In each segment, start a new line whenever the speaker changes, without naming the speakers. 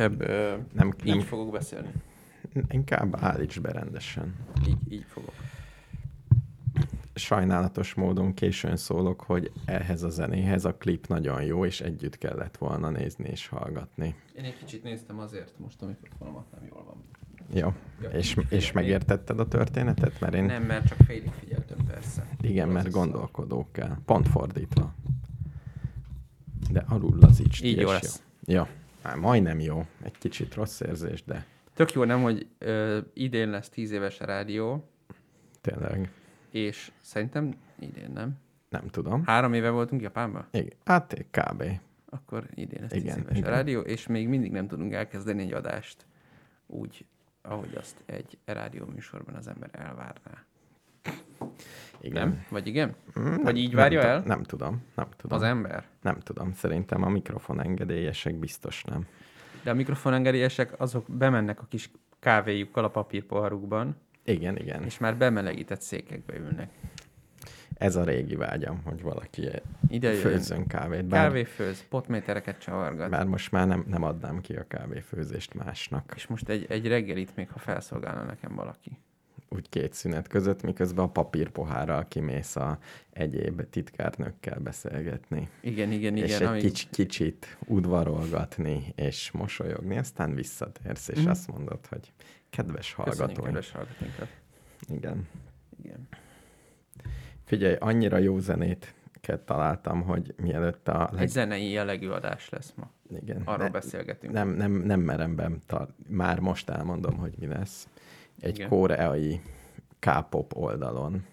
Kisebb... Ö,
Nem,
így
nem,
fogok beszélni.
inkább állíts be rendesen.
Így, így fogok.
Sajnálatos módon későn szólok, hogy ehhez a zenéhez a klip nagyon jó, és együtt kellett volna nézni és hallgatni.
Én egy kicsit néztem azért, most a mikrofonomat nem jól van.
Jó.
Ja,
És, és megértetted a történetet? Mert én
Nem, mert csak félig figyeltem persze.
igen,
Az
mert gondolkodó kell. Pont fordítva. De alul lazíts.
Így jó lesz.
Jó. jó. Már majdnem jó. Egy kicsit rossz érzés, de
Tök jó, nem, hogy ö, idén lesz 10 éves a rádió,
tényleg
és szerintem idén nem.
nem tudom.
Három éve voltunk Japánban?
Igen. Hát kb.
Akkor idén lesz 10
Igen,
éves
igen.
a rádió, és még mindig nem tudunk elkezdeni egy adást úgy, ahogy azt egy rádió műsorban az ember elvárná.
Igen.
Nem? Vagy igen?
Mm,
Vagy így várja
nem,
el?
Nem tudom. Nem tudom.
Az ember?
Nem tudom. Szerintem a mikrofon engedélyesek biztos nem.
De a mikrofonengedélyesek azok bemennek a kis kávéjukkal a papírpoharukban,
Igen, igen.
és már bemelegített székekbe ülnek.
Ez a régi vágyam, hogy valaki
Ide
főzzön kávét. Bár,
Kávéfőz, potmétereket csavargat.
bár most már nem, nem adnám ki a kávéfőzést másnak.
És most egy, egy reggelit még, ha felszolgálna nekem valaki.
Úgy két szünet között, miközben a papírpohárral kimész a egyéb titkárnőkkel beszélgetni.
Igen, igen,
és
igen.
egy
amíg-
kics, kicsit udvarolgatni és mosolyogni, aztán visszatérsz, és
Mhm.
azt mondod, hogy kedves hallgatóink.
kedves hallgatóinkat.
Igen.
Igen.
Figyelj, annyira jó zenét találtam, hogy mielőtt a
Egy
leg...
zenei jellegű adás lesz ma.
Igen.
Arról
Ne-
beszélgetünk.
nem, nem, nem merem be, tar- már most elmondom, hogy mi lesz. Egy
Igen.
koreai K-pop oldalon.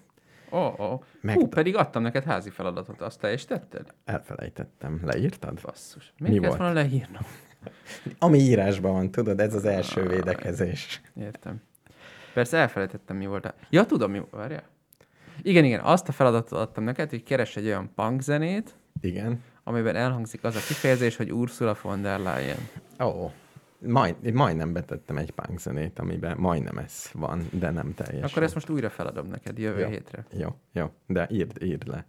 Ó, oh, oh.
Meg-
Hú, pedig adtam neked házi feladatot, azt te is tetted?
Elfelejtettem. Leírtad?
Basszus.
Mi
Miért kellett
volt?
volna leírnom?
Ami írásban van, tudod, ez az első
Aj.
védekezés.
Értem. Persze elfelejtettem, mi volt. Ja, tudom, mi Várjál. Igen, igen, azt a feladatot adtam neked, hogy keres egy olyan punk zenét,
Igen.
amiben elhangzik az a kifejezés, hogy Ursula von der Leyen.
Ó, majd, majdnem betettem egy punk zenét, amiben majdnem ez van, de nem teljesen.
Akkor ezt most újra feladom neked jövő
Ja.
hétre.
Jó, jó, de írd, írd le.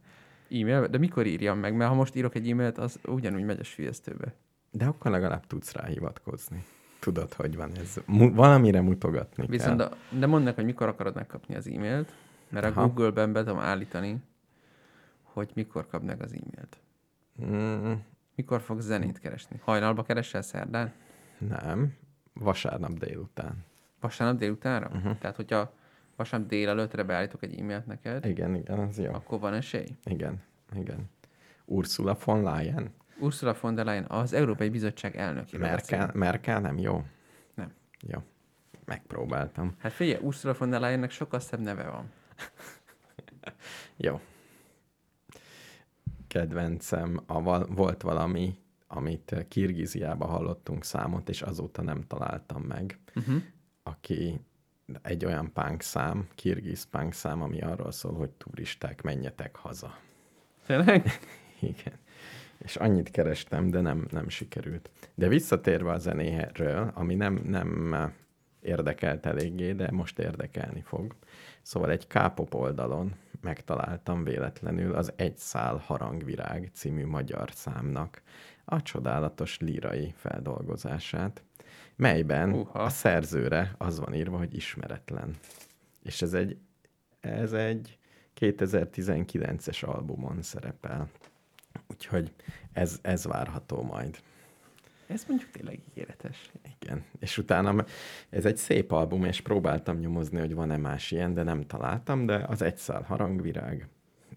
E-mail, de mikor írjam meg? Mert ha most írok egy e-mailt, az ugyanúgy megy a sülyeztőbe.
De akkor legalább tudsz rá hivatkozni. Tudod, hogy van ez. Mu- valamire mutogatni
Viszont
kell.
de, de mondd meg, hogy mikor akarod megkapni az e-mailt, mert a
Aha.
Google-ben be tudom állítani, hogy mikor kap meg az e-mailt.
Mm,
Mikor fogsz zenét keresni? Hajnalba keresel szerdán?
Nem, vasárnap délután.
Vasárnap délutánra?
Uh-huh.
Tehát, hogyha vasárnap délelőttre beállítok egy e-mailt neked,
Igen, igen, az jó.
akkor van esély?
Igen, igen. Ursula von Leyen?
Ursula von der Leyen, az Európai Bizottság elnökéről
Merkel. Merkel nem jó?
Nem.
Jó. Megpróbáltam.
Hát figyelj, Ursula von der Leyennek sokkal szebb neve van.
Jó. Kedvencem, a val- volt valami, amit Kirgiziába hallottunk számot, és azóta nem találtam meg,
Uh-huh.
aki egy olyan punk szám, kirgiz punk szám, ami arról szól, hogy turisták, menjetek haza.
Tényleg?
Igen. És annyit kerestem, de nem, nem sikerült. De visszatérve a zenéről, ami nem, nem érdekelt eléggé, de most érdekelni fog. Szóval egy K-pop oldalon megtaláltam véletlenül az Egy szál harangvirág című magyar számnak a csodálatos lírai feldolgozását, melyben
Uha.
a szerzőre az van írva, hogy ismeretlen. És ez egy, ez egy 2019-es albumon szerepel. Úgyhogy ez, ez várható majd.
Ez mondjuk tényleg ígéretes.
Igen. És utána ez egy szép album, és próbáltam nyomozni, hogy van-e más ilyen, de nem találtam, de az Egyszál harangvirág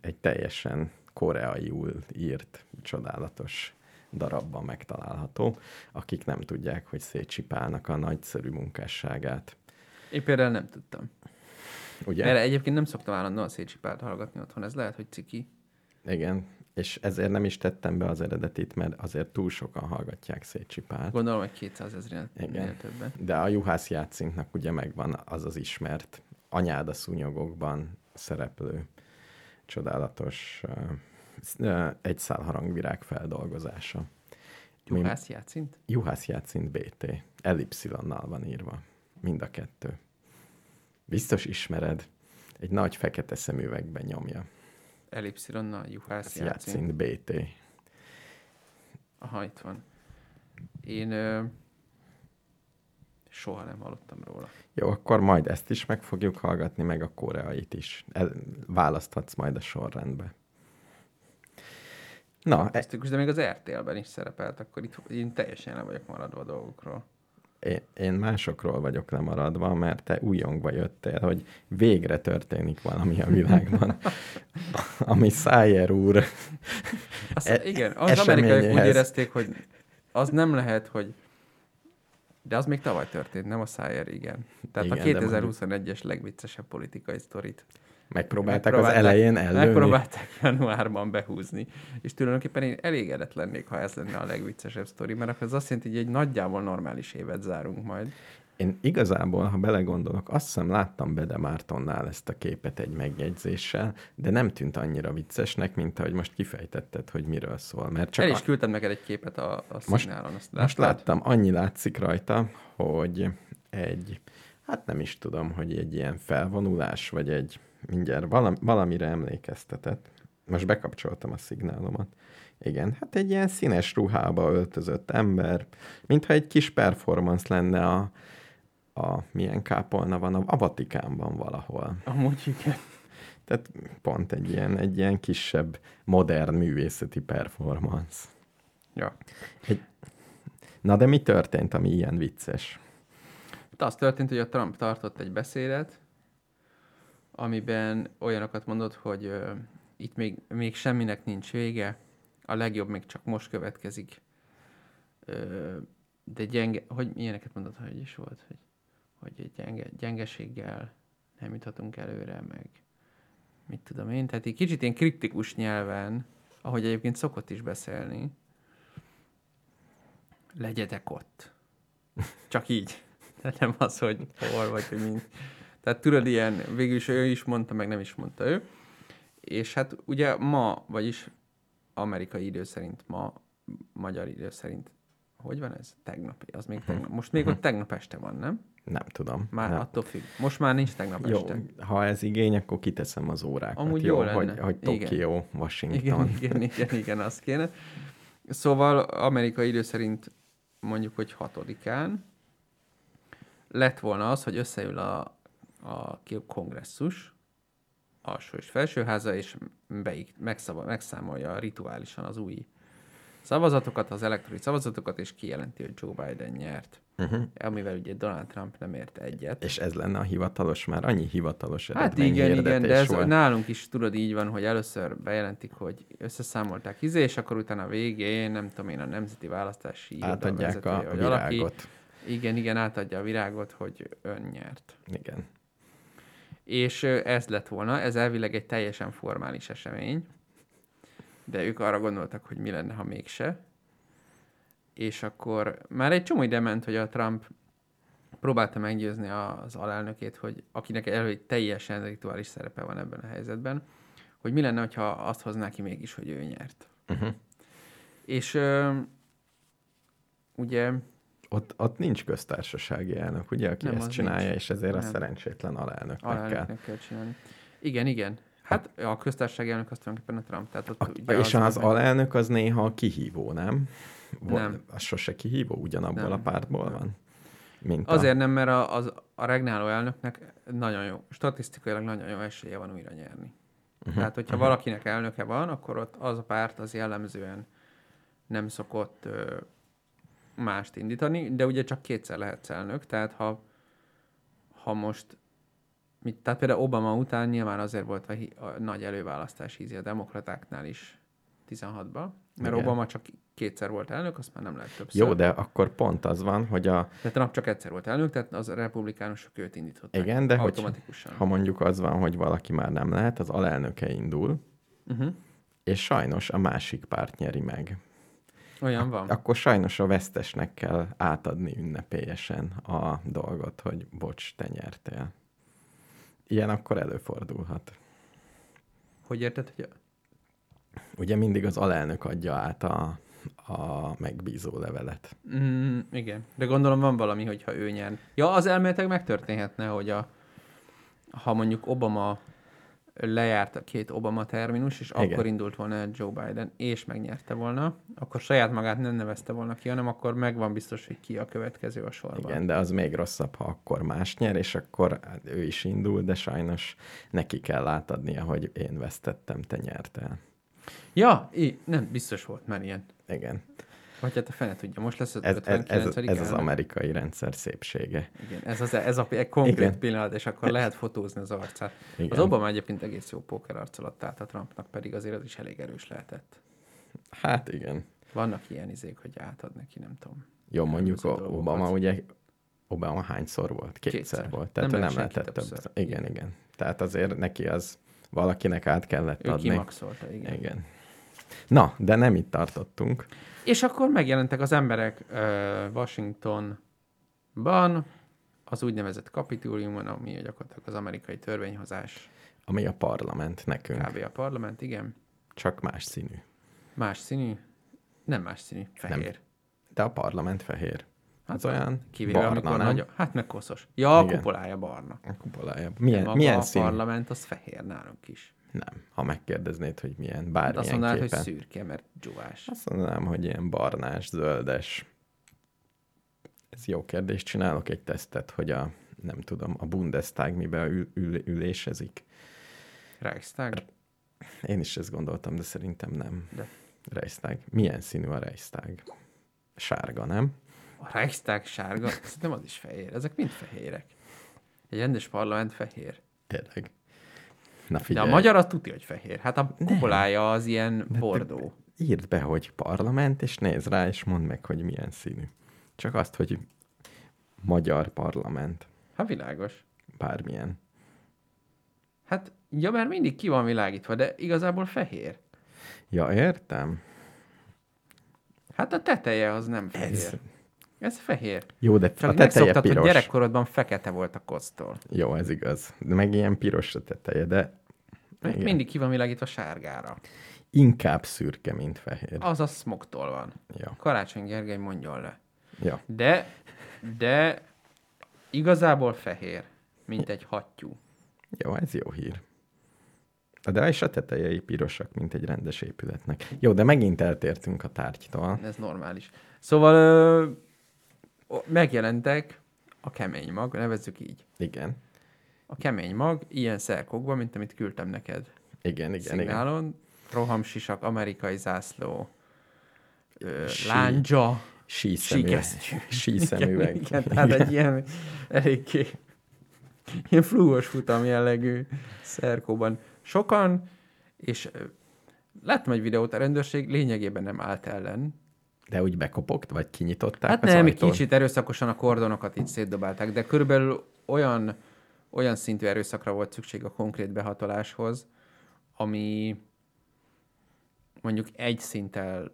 egy teljesen koreaiul írt, csodálatos darabban megtalálható, akik nem tudják, hogy szétcsipálnak a nagyszerű munkásságát.
Én például nem tudtam.
Ugye?
Mert egyébként nem szoktam állandóan szétcsipált hallgatni otthon. Ez lehet, hogy ciki.
Igen. És ezért nem is tettem be az eredetit, mert azért túl sokan hallgatják szétcsipált.
Gondolom, hogy 200 ezeren
Igen.
többen.
De a Juhász játszinknak ugye megvan az az ismert anyád a szúnyogokban szereplő csodálatos uh, egy szál harangvirág feldolgozása.
Juhász játszint?
Juhász játszint BT. Ellipszilonnal van írva. Mind a kettő. Biztos ismered. Egy nagy fekete szemüvegben nyomja.
Ellipszilonnal, Juhász játszint.
játszint BT.
Aha, itt van. Én ö, soha nem hallottam róla.
Jó, akkor majd ezt is meg fogjuk hallgatni, meg a koreait is. El, választhatsz majd a sorrendbe. Na, e-
Ezt de még az RTL-ben is szerepelt, akkor itt én teljesen le vagyok maradva a dolgokról.
én, én másokról vagyok lemaradva, mert te újongva jöttél, hogy végre történik valami a világban, ami Szájer úr
Azt,
E-
igen, az amerikaiak úgy érezték, hogy az nem lehet, hogy de az még tavaly történt, nem a Szájer, igen. Tehát
Igen,
a 2021-es legviccesebb politikai sztorit.
Megpróbálták az elején ellőni.
Megpróbálták januárban behúzni. És tulajdonképpen én elégedett lennék, ha ez lenne a legviccesebb sztori, mert az azt jelenti, hogy egy nagyjából normális évet zárunk majd.
Én igazából, ha belegondolok, azt hiszem láttam Bede Mártonnál ezt a képet egy megjegyzéssel, de nem tűnt annyira viccesnek, mint ahogy most kifejtetted, hogy miről szól. Mert csak
El is küldtem neked egy képet a, a
Most-
szignálon. Azt
Most láttam, annyi látszik rajta, hogy egy, hát nem is tudom, hogy egy ilyen felvonulás, vagy egy mindjárt valami, valamire emlékeztetett. Most bekapcsoltam a szignálomat. Igen, hát egy ilyen színes ruhába öltözött ember, mintha egy kis performance lenne a, a milyen kápolna van, a, a Vatikánban valahol.
Amúgy igen.
Tehát pont egy ilyen, egy ilyen kisebb, modern művészeti performance.
Ja.
Na de mi történt, ami ilyen vicces?
Itt az történt, hogy a Trump tartott egy beszédet, amiben olyanokat mondott, hogy ö, itt még, még semminek nincs vége, a legjobb még csak most következik. Ö, de gyenge, hogy ilyeneket mondott, hogy is volt, hogy, hogy gyenge, gyengeséggel nem juthatunk előre, meg mit tudom én. Tehát egy kicsit ilyen kriptikus nyelven, ahogy egyébként szokott is beszélni, legyetek ott. Csak így. Tehát nem az, hogy hol vagy, hogy mind. Tehát tudod, ilyen, végül is ő is mondta, meg nem is mondta ő. És hát ugye ma, vagyis amerikai idő szerint ma, magyar idő szerint, hogy van ez? Tegnap. Az még tegnap. Most még ott tegnap este van, nem?
Nem tudom.
Már
nem.
attól függ. Most már nincs tegnap
Jó,
este.
ha ez igény, akkor kiteszem az órákat.
Amúgy
jó,
jó lenne.
hogy, hogy
Igen.
Tokió, Washington.
Igen, igen, igen, igen, az kéne. Szóval amerikai idő szerint mondjuk, hogy hatodikán lett volna az, hogy összeül a, a kongresszus, alsó és felsőháza, és beik, megszava, megszámolja rituálisan az új szavazatokat, az elektronikus szavazatokat, és kijelenti, hogy Joe Biden nyert.
Uh-huh.
Amivel ugye Donald Trump nem ért egyet.
És ez lenne a hivatalos, már annyi hivatalos
Hát igen, igen, de ez
volt.
nálunk is tudod így van, hogy először bejelentik, hogy összeszámolták izé, és akkor utána a végén, nem tudom én, a Nemzeti Választási
Átadják
vezetője,
a
vagy valaki-
virágot.
Igen, igen, átadja a virágot, hogy ön nyert.
Igen.
És ez lett volna, ez elvileg egy teljesen formális esemény, de ők arra gondoltak, hogy mi lenne, ha mégse. És akkor már egy csomó ide ment, hogy a Trump próbálta meggyőzni az alelnökét, hogy akinek előtt teljesen rituális szerepe van ebben a helyzetben, hogy mi lenne, ha azt hozná ki mégis, hogy ő nyert.
Uh-huh.
És ö, ugye
Ott, ott nincs köztársasági elnök, ugye, aki
Nem,
ezt
az
csinálja,
nincs.
és ezért a
Nem.
szerencsétlen alelnöknek kell.
alelnöknek kell csinálni. Igen, igen. Hát a köztársasági elnök az tulajdonképpen a Trump. Tehát ott
A,
ugye
és az,
meg-
alelnök az néha a kihívó, nem?
Nem.
Az sose kihívó, ugyanabból
Nem.
a pártból
Nem.
van? Mint
Azért nem, mert a, az, a regnáló elnöknek nagyon jó, statisztikailag nagyon jó esélye van újra nyerni. Uh-huh. Tehát, hogyha uh-huh. valakinek elnöke van, akkor ott az a párt az jellemzően nem szokott ö, mást indítani, de ugye csak kétszer lehetsz elnök, tehát ha, ha most mit, tehát például Obama után nyilván azért volt a, hi- a nagy előválasztás ízi a demokratáknál is 16-ban, mert
Igen.
Obama csak kétszer volt elnök, azt már nem lehet többször.
Jó, de akkor pont az van, hogy a,
Tehát Trump csak egyszer volt elnök, tehát az a republikánusok őt indították.
igen, de hogy,
automatikusan.
ha mondjuk az van, hogy valaki már nem lehet, az alelnöke indul,
Uh-huh.
és sajnos a másik párt nyeri meg.
Olyan van.
Akkor sajnos a vesztesnek kell átadni ünnepélyesen a dolgot, hogy bocs, te nyertél. Ilyen akkor előfordulhat.
Hogy érted, hogy
Ugye mindig az alelnök adja át a, a megbízó levelet.
Mm, igen, de gondolom van valami, hogyha ő nyer. Ja, az elméletek megtörténhetne, hogy a, ha mondjuk Obama lejárt a két Obama terminus, és
Igen.
akkor indult volna el Joe Biden, és megnyerte volna, akkor saját magát nem nevezte volna ki, hanem akkor megvan biztos, hogy ki a következő a sorban.
Igen, de az még rosszabb, ha akkor más nyer, és akkor hát ő is indul, de sajnos neki kell átadnia, hogy én vesztettem, te nyertél.
Ja, í- nem, biztos volt már ilyen.
Igen.
Vagy hát a fene tudja, most lesz az
Ez, ez,
59.
ez, ez az amerikai rendszer szépsége.
Igen, ez, az, ez a egy konkrét
Igen.
Pillanat, és akkor lehet fotózni az arcát.
Igen.
Az Obama egyébként egész jó póker arcolat állt a Trumpnak, pedig azért az is elég erős lehetett.
Hát igen.
Vannak ilyen izék, hogy átad neki, nem tudom.
Jó, mondjuk. Obama ugye Obama hányszor volt? Kétszer,
Kétszer.
volt. Tehát
Nem
nem, nem
lehet
lehetett
többször.
Igen, igen. Tehát azért neki az valakinek át kellett
Ő
adni.
kimaxolta, igen.
Igen. Na, de nem itt tartottunk.
És akkor megjelentek az emberek uh, Washingtonban, az úgynevezett kapitóliumon, ami gyakorlatilag az amerikai törvényhozás,
Ami a parlament nekünk.
kb. a parlament, igen.
Csak más színű.
Más színű, nem más színű, fehér.
De a parlament fehér. Az
Hát,
olyan
Kivéve
barna,
amikor
nem?
nagy, hát meg koszos. Ja, a
Igen.
kupolája barna.
A kupolája. Milyen,
Maga
milyen
a
színű?
parlament az fehér nálunk is.
Nem. Ha megkérdeznéd, hogy milyen, bármilyen
azt mondanád, hogy
képen.
szürke, mert dzsuvás.
Azt mondanám, hogy ilyen barnás, zöldes. Ez jó kérdés. Csinálok egy tesztet, hogy a, nem tudom, a Bundestag miben ül, ül, ülésezik.
Reichstag?
Én is ezt gondoltam, de szerintem nem.
De.
Reichstag. Milyen színű a Reichstag? Sárga, nem?
A Reichstag sárga? Szerintem az is fehér. Ezek mind fehérek. Egy rendes parlament fehér.
Tényleg. Na
De
figyelj.
a magyar az tudja, hogy fehér. Hát a kupolája az ilyen bordó.
Írd be, hogy parlament, és nézd rá, és mondd meg, hogy milyen színű. Csak azt, hogy magyar parlament.
Hát világos.
Bármilyen.
Hát, ja, mert mindig ki van világítva, de igazából fehér.
Ja, értem.
Hát a teteje az nem fehér.
Ez...
Ez, fehér.
Jó, de
Csak
a teteje
megszoktad, hogy
piros.
gyerekkorodban fekete volt a kosztól.
Jó, ez igaz. De meg ilyen piros a teteje, de
Mert
Igen.
mindig ki van világítva sárgára.
inkább szürke, mint fehér.
Az a smogtól van.
Ja.
Karácsony Gergely mondjon le.
ja.
De, de igazából fehér, mint egy hattyú.
Jó, ez jó hír. De és a tetejei pirosak, mint egy rendes épületnek. Jó, de megint eltértünk a tárgytól.
Ez normális. Szóval ö, megjelentek a kemény mag, nevezzük így.
Igen.
A kemény mag ilyen szerkokban, mint amit küldtem neked
Igen, igen, igen.
szignálon. Rohamsisak, amerikai zászló, ö,
Sí.
lándzsa,
Síszemüveg.
síkesztyű.
Síszemüveg.
Igen, igen, tehát egy ilyen eléggé ilyen flúos futam jellegű szerkóban sokan, és láttam egy videót, a rendőrség lényegében nem állt ellen.
De úgy bekopogt, vagy kinyitották
Hát nem, egy
ajtón?
kicsit erőszakosan a kordonokat így szétdobálták, de körülbelül olyan, olyan szintű erőszakra volt szükség a konkrét behatoláshoz, ami mondjuk egy szinttel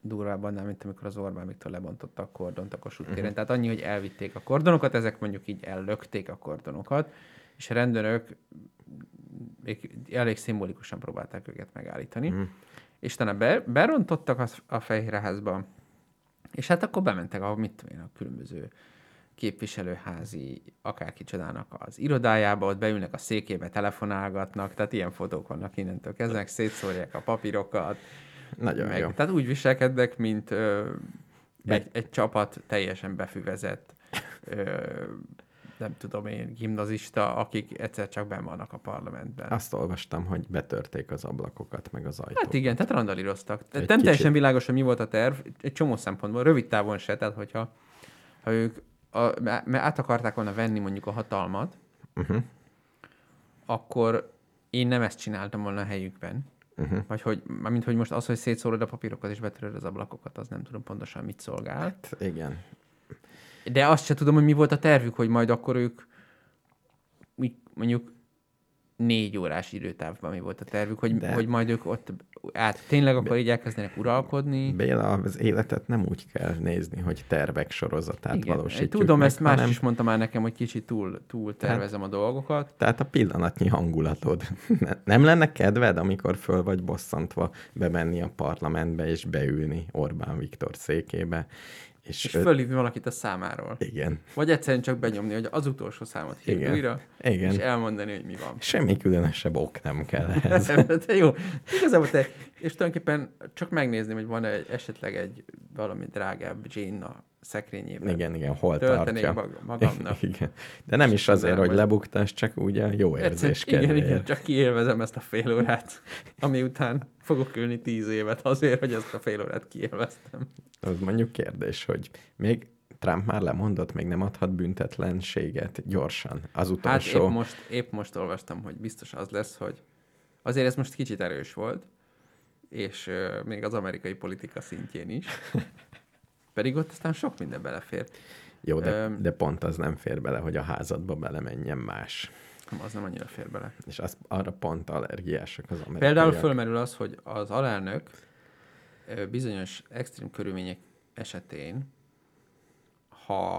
durvábban nem, mint amikor az Orbán Viktor lebontotta a kordont a Kossuth téren. Uh-huh. Tehát annyi, hogy elvitték a kordonokat, ezek mondjuk így ellökték a kordonokat, és a rendőrök elég szimbolikusan próbálták őket megállítani. Uh-huh. És utána be, berontottak a, a Fehérházba, és hát akkor bementek a, mit tudom én, a különböző képviselőházi, akárkicsodának az irodájába, ott beülnek a székébe, telefonálgatnak, tehát ilyen fotók vannak innentől kezdenek, szétszórják a papírokat,
Nagyon
meg,
jó.
tehát úgy viselkednek, mint ö, egy, egy csapat teljesen befüvezett, ö, nem tudom én, gimnazista, akik egyszer csak benn vannak a parlamentben.
Azt olvastam, hogy betörték az ablakokat, meg az ajtót.
Hát igen, tehát randalíroztak.
Egy
nem
kicsit.
teljesen világos, hogy mi volt a terv, egy csomó szempontból, rövid távon se, tehát hogyha ha ők a, mert át akarták volna venni mondjuk a hatalmat,
Uh-huh.
akkor én nem ezt csináltam volna a helyükben.
Uh-huh.
Vagy hogy, mint hogy most az, hogy szétszórod a papírokat és betöröd az ablakokat, az nem tudom pontosan mit szolgál.
Hát igen.
De azt se tudom, hogy mi volt a tervük, hogy majd akkor ők mondjuk négy órás időtávban mi volt a tervük, hogy,
De-
hogy majd ők ott át, tényleg akkor így elkezdenek uralkodni.
Béla, az életet nem úgy kell nézni, hogy tervek sorozatát
Igen,
valósítjuk
tudom,
meg,
ezt más
hanem,
is mondta már nekem, hogy kicsit túl, túl tervezem a dolgokat.
Tehát a pillanatnyi hangulatod. Ne- Nem lenne kedved, amikor föl vagy bosszantva bemenni a parlamentbe és beülni Orbán Viktor székébe, És,
És
öt-
fölhívni valakit a számáról.
Igen.
Vagy egyszerűen csak benyomni, hogy az utolsó számot hívd
Igen.
újra,
Igen.
és elmondani, hogy mi van.
Semmi különösebb ok nem kell ehhez.
De jó, igazából te, és tulajdonképpen csak megnézni, hogy van egy, esetleg egy valami drágább Jane a szekrényében.
Igen, igen, hol
Töltenék
tartja.
mag- magamnak.
Igen. De nem is azért, hogy lebuktás, csak ugye jó érzés
Egyszer, igen, igen, csak kiélvezem ezt a fél órát, ami után fogok ülni tíz évet azért, hogy ezt a fél órát kiélveztem.
Az mondjuk kérdés, hogy még Trump már lemondott, még nem adhat büntetlenséget gyorsan. Az
Hát
utolsó...
épp most, épp most olvastam, hogy biztos az lesz, hogy azért ez most kicsit erős volt, és uh, még az amerikai politika szintjén is. Pedig ott aztán sok minden belefért.
Jó, de,
Öm.
de pont az nem fér bele, hogy a házadba belemenjen más.
Az nem annyira fér bele.
És az, arra pont allergiások az amerikaiak.
Például fölmerül az, hogy az alelnök bizonyos extrém körülmények esetén, ha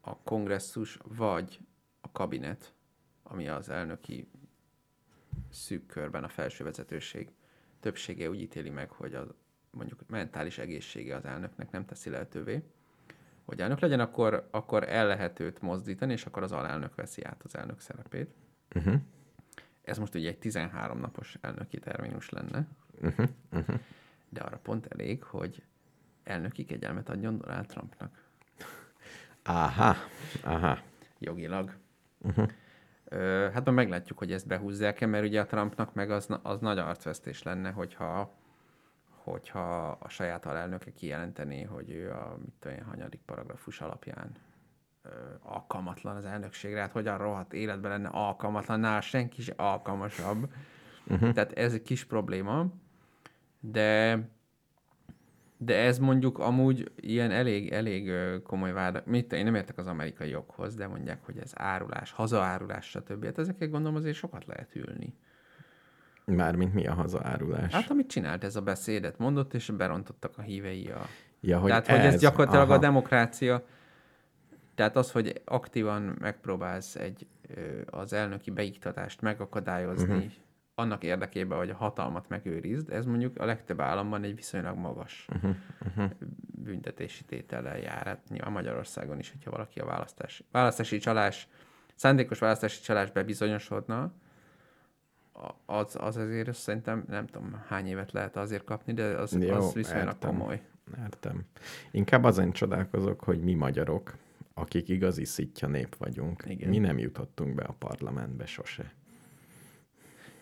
a kongresszus vagy a kabinet, ami az elnöki szűk körben a felső vezetőség többsége úgy ítéli meg, hogy az mondjuk mentális egészsége az elnöknek nem teszi lehetővé, hogy elnök legyen, akkor, akkor el lehet őt mozdítani, és akkor az alelnök veszi át az elnök szerepét.
Uh-huh.
Ez most ugye egy 13 napos elnöki terminus lenne,
Uh-huh. Uh-huh.
de arra pont elég, hogy elnöki kegyelmet adjon Donald Trumpnak
Aha, aha.
jogilag.
Uh-huh.
Ö, hát majd meglátjuk, hogy ezt behúzzák-e, mert ugye a Trumpnak meg az, az nagy arcvesztés lenne, hogyha, hogyha a saját alelnöke kijelentené, hogy ő a mit tudom én, hanyadik paragrafus alapján ö, alkalmatlan az elnökségre, hát hogyan rohadt életben lenne alkalmatlan, nál senki is alkalmasabb. Uh-huh. Tehát ez egy kis probléma, de de ez mondjuk amúgy ilyen elég, elég komoly vád. Mit, én nem értek az amerikai joghoz, de mondják, hogy ez árulás, hazaárulás, stb. Hát ezekkel gondolom azért sokat lehet ülni.
Mármint mi a hazaárulás?
Hát amit csinált ez a beszédet, mondott, és berontottak a hívei a...
ja,
Hogy Tehát, ez, hogy ez gyakorlatilag
aha.
a demokrácia, tehát az, hogy aktívan megpróbálsz egy, az elnöki beiktatást megakadályozni, uh-huh. annak érdekében, hogy a hatalmat megőrizd, ez mondjuk a legtöbb államban egy viszonylag magas
Uh-huh. Uh-huh.
büntetési tétellel jár. Hát nyilván Magyarországon is, hogyha valaki a választás, választási csalás, szándékos választási csalás bebizonyosodna, a- az, az azért szerintem nem tudom hány évet lehet azért kapni, de az,
Jó,
az viszonylag
értem.
komoly.
Értem. Inkább azon csodálkozok, hogy mi magyarok, akik igazi szitja nép vagyunk,
Igen.
mi nem jutottunk be a parlamentbe sose.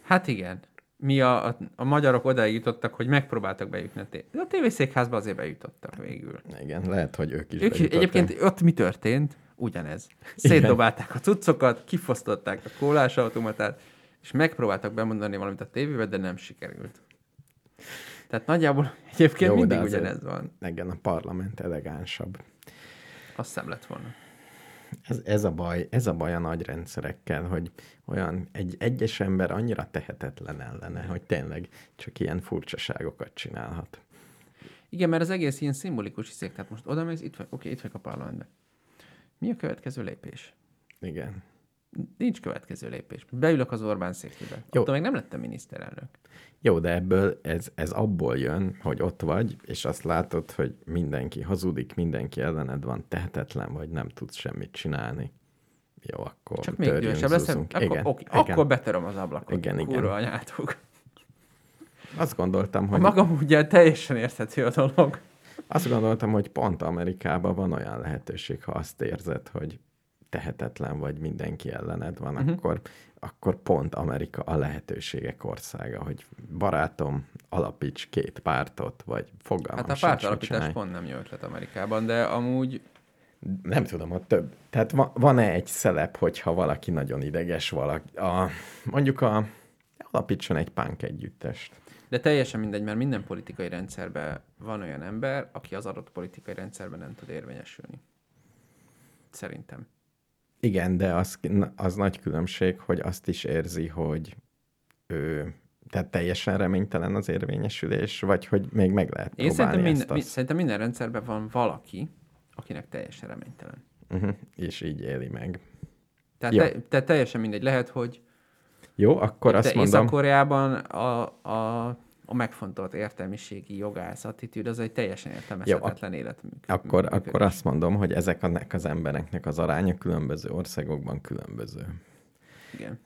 Hát igen. Mi a, a, a magyarok odáig jutottak, hogy megpróbáltak bejutni a, té- a tévészékházba, azért bejutottak végül.
Igen, lehet, hogy ők is
Ők
bejutottak.
egyébként ott mi történt? Ugyanez. Szétdobálták a cuccokat, kifosztották a kólás automatát, és megpróbáltak bemondani valamit a tévébe, de nem sikerült. Tehát nagyjából egyébként
Jó,
mindig ugyanez van.
Igen, a parlament elegánsabb.
Azt sem lett volna.
Ez, ez, a baj, ez a baj a nagy rendszerekkel, hogy olyan egy egyes ember annyira tehetetlen ellene, hogy tényleg csak ilyen furcsaságokat csinálhat.
Igen, mert az egész ilyen szimbolikus hiszék. Tehát most oda mész, itt vagy, oké, itt vagyok a parlamentben. Mi a következő lépés?
Igen.
Nincs következő lépés. Beülök az Orbán székébe.
Jó.
Attól még nem lettem miniszterelnök.
Jó, de ebből ez, ez abból jön, hogy ott vagy, és azt látod, hogy mindenki hazudik, mindenki ellened van, tehetetlen vagy, nem tudsz semmit csinálni. Jó, akkor
Csak még dühösebb leszem.
zúzunk.
Akkor,
igen,
oké,
igen.
akkor betöröm az ablakot.
Igen, igen.
Kurva anyátok.
Azt gondoltam,
A
hogy
magam ugye teljesen érthető a dolog.
Azt gondoltam, hogy pont Amerikában van olyan lehetőség, ha azt érzed, hogy tehetetlen vagy, mindenki ellened van, uh-huh. akkor, akkor pont Amerika a lehetőségek országa, hogy barátom, alapíts két pártot, vagy fogalmam
Hát a pártalapítás
csinálj.
pont nem jó ötlet Amerikában, de amúgy
Nem tudom, hogy több. Tehát va- van-e egy szelep, hogyha valaki nagyon ideges, valaki, a, mondjuk a, alapítson egy punk együttest.
De teljesen mindegy, mert minden politikai rendszerben van olyan ember, aki az adott politikai rendszerben nem tud érvényesülni. Szerintem.
Igen, de az, az nagy különbség, hogy azt is érzi, hogy ő, tehát teljesen reménytelen az érvényesülés, vagy hogy még meg lehet
Én
próbálni
szerintem minden,
ezt azt.
szerintem minden rendszerben van valaki, akinek teljesen reménytelen.
Uh-huh, és így éli meg.
Tehát,
Ja.
te, te teljesen mindegy. Lehet, hogy
Jó, akkor azt mondom,
Észak-Koreában a, a a megfontolt értelmiségi jogász attitűd, az egy teljesen értelmezhetetlen élet.
Akkor, akkor azt mondom, hogy ezeknek az embereknek az aránya különböző országokban különböző.
Igen.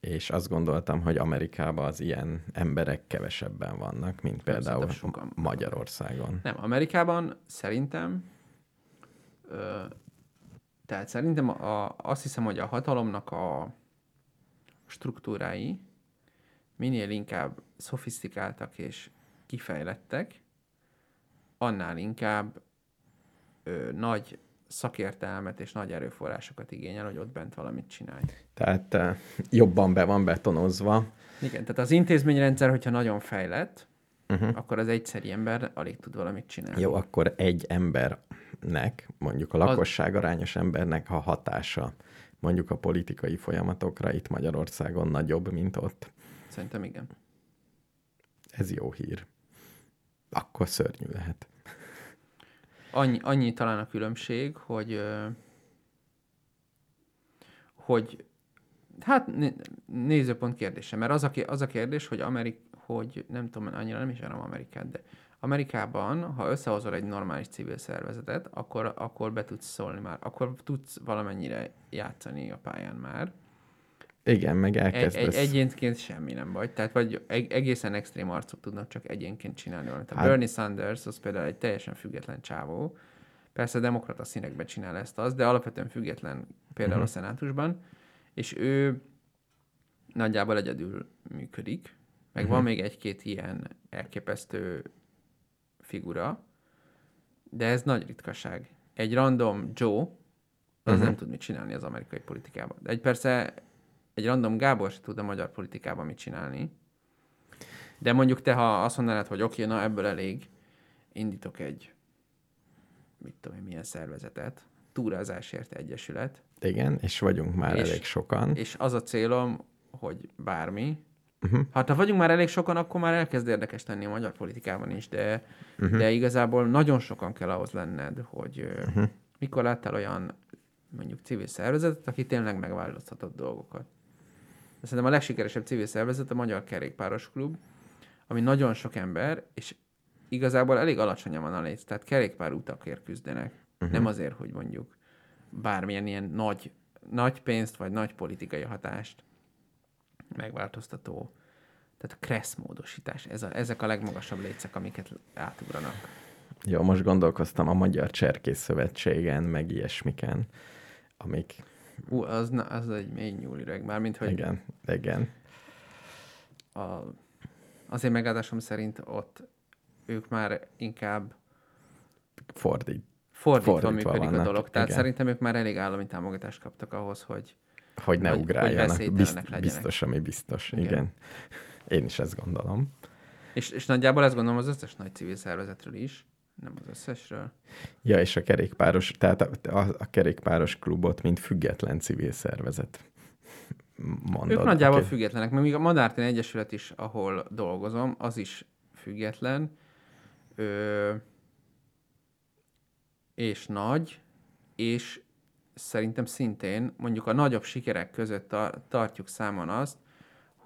És azt gondoltam, hogy Amerikában az ilyen emberek kevesebben vannak, mint például sokan. Magyarországon.
Nem, Amerikában szerintem ö, tehát szerintem a, azt hiszem, hogy a hatalomnak a struktúrái minél inkább szofisztikáltak és kifejlettek, annál inkább ö, nagy szakértelmet és nagy erőforrásokat igényel, hogy ott bent valamit csinálj.
Tehát uh, jobban be van betonozva.
Igen, tehát az intézményrendszer, hogyha nagyon fejlett, uh-huh. akkor az egyszeri ember alig tud valamit csinálni.
Jó, akkor egy embernek, mondjuk a lakosság arányos embernek a hatása mondjuk a politikai folyamatokra itt Magyarországon nagyobb, mint ott.
Szerintem igen.
Ez jó hír. Akkor szörnyű lehet.
Annyi, annyi talán a különbség, hogy hogy hát nézőpont kérdése, mert az a, az a kérdés, hogy Amerik, hogy nem tudom, annyira nem is érem Amerikát, de Amerikában, ha összehozol egy normális civil szervezetet, akkor, akkor be tudsz szólni már, akkor tudsz valamennyire játszani a pályán már.
Igen, meg elkezdesz.
Egy, egy, egyénként semmi nem vagy. Tehát vagy egészen extrém arcok tudnak csak egyénként csinálni valamit. Hát... Bernie Sanders az például egy teljesen független csávó. Persze demokrata színekben csinál ezt az, de alapvetően független például uh-huh. a szenátusban. És ő nagyjából egyedül működik. Meg uh-huh. van még egy-két ilyen elképesztő figura, de ez nagy ritkaság. Egy random Joe, az uh-huh. nem tud mit csinálni az amerikai politikában. De egy persze egy random Gábor se tud a magyar politikában mit csinálni. De mondjuk te, ha azt mondanád, hogy oké, okay, na ebből elég, indítok egy, mit tudom én, milyen szervezetet, túrázásért egyesület.
Igen, és vagyunk már és, elég sokan.
És az a célom, hogy bármi, Uh-huh. Hát ha vagyunk már elég sokan, akkor már elkezd érdekes tenni a magyar politikában is, de, uh-huh. de igazából nagyon sokan kell ahhoz lenned, hogy uh-huh. mikor láttál olyan mondjuk civil szervezetet, aki tényleg megváltoztatott dolgokat. De szerintem a legsikeresebb civil szervezet a Magyar Kerékpáros Klub, ami nagyon sok ember, és igazából elég alacsonyan van a léc, tehát kerékpár utakért küzdenek. Uh-huh. Nem azért, hogy mondjuk bármilyen ilyen nagy, nagy pénzt vagy nagy politikai hatást megváltoztató, tehát a kressz módosítás, ez a, ezek a legmagasabb lécek, amiket átugranak.
Jó, most gondolkoztam a Magyar Cserkész Szövetségen, meg ilyesmiken, amik...
Ú, az, az egy mély nyúlüreg, mármint, hogy...
Igen, igen.
A, az én megállásom szerint ott ők már inkább
fordít.
Fordítva, fordítva működik vannak. a dolog. Tehát igen. szerintem ők már elég állami támogatást kaptak ahhoz, hogy
hogy ne hogy, ugráljanak. Hogy Bizt, biztos, ami biztos. Igen. Igen. Én is ezt gondolom.
És, és nagyjából ezt gondolom az összes nagy civil szervezetről is, nem az összesről.
Ja, és a kerékpáros, tehát a, a, a kerékpáros klubot, mint független civil szervezet
mondod. Ők nagyjából aki... függetlenek, mert még a Madártén Egyesület is, ahol dolgozom, az is független, ö, és nagy, és szerintem szintén mondjuk a nagyobb sikerek között tar- tartjuk számon azt,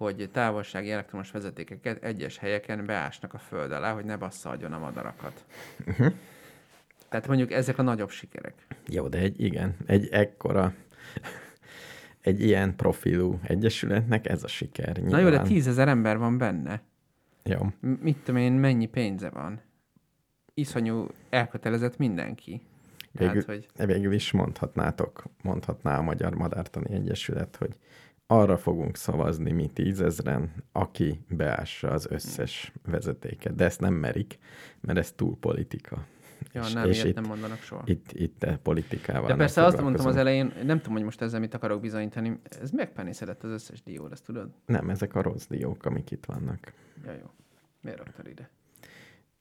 hogy távolsági elektromos vezetékeket egyes helyeken beásnak a föld alá, hogy ne bassza a madarakat. Uh-huh. Tehát mondjuk ezek a nagyobb sikerek.
Jó, de egy, igen, egy ekkora, egy ilyen profilú egyesületnek ez a siker.
Nyilván. Na jó, de tízezer ember van benne.
Jó.
Mit tudom én, mennyi pénze van? Iszonyú elkötelezett mindenki.
Végül, Tehát, hogy... végül is mondhatnátok, mondhatná a Magyar Madártani Egyesület, hogy arra fogunk szavazni mi tízezren, aki beássa az összes vezetéket. De ezt nem merik, mert ez túl politika.
Ja, és, nem, és itt, nem mondanak soha.
Itt, itt politikával
De persze azt mondtam az elején, nem tudom, hogy most ezzel mit akarok bizonyítani. Ez megpenészedett az összes dió, ezt tudod?
Nem, ezek a rossz diók, amik itt vannak.
Ja, jó. Miért raktad ide?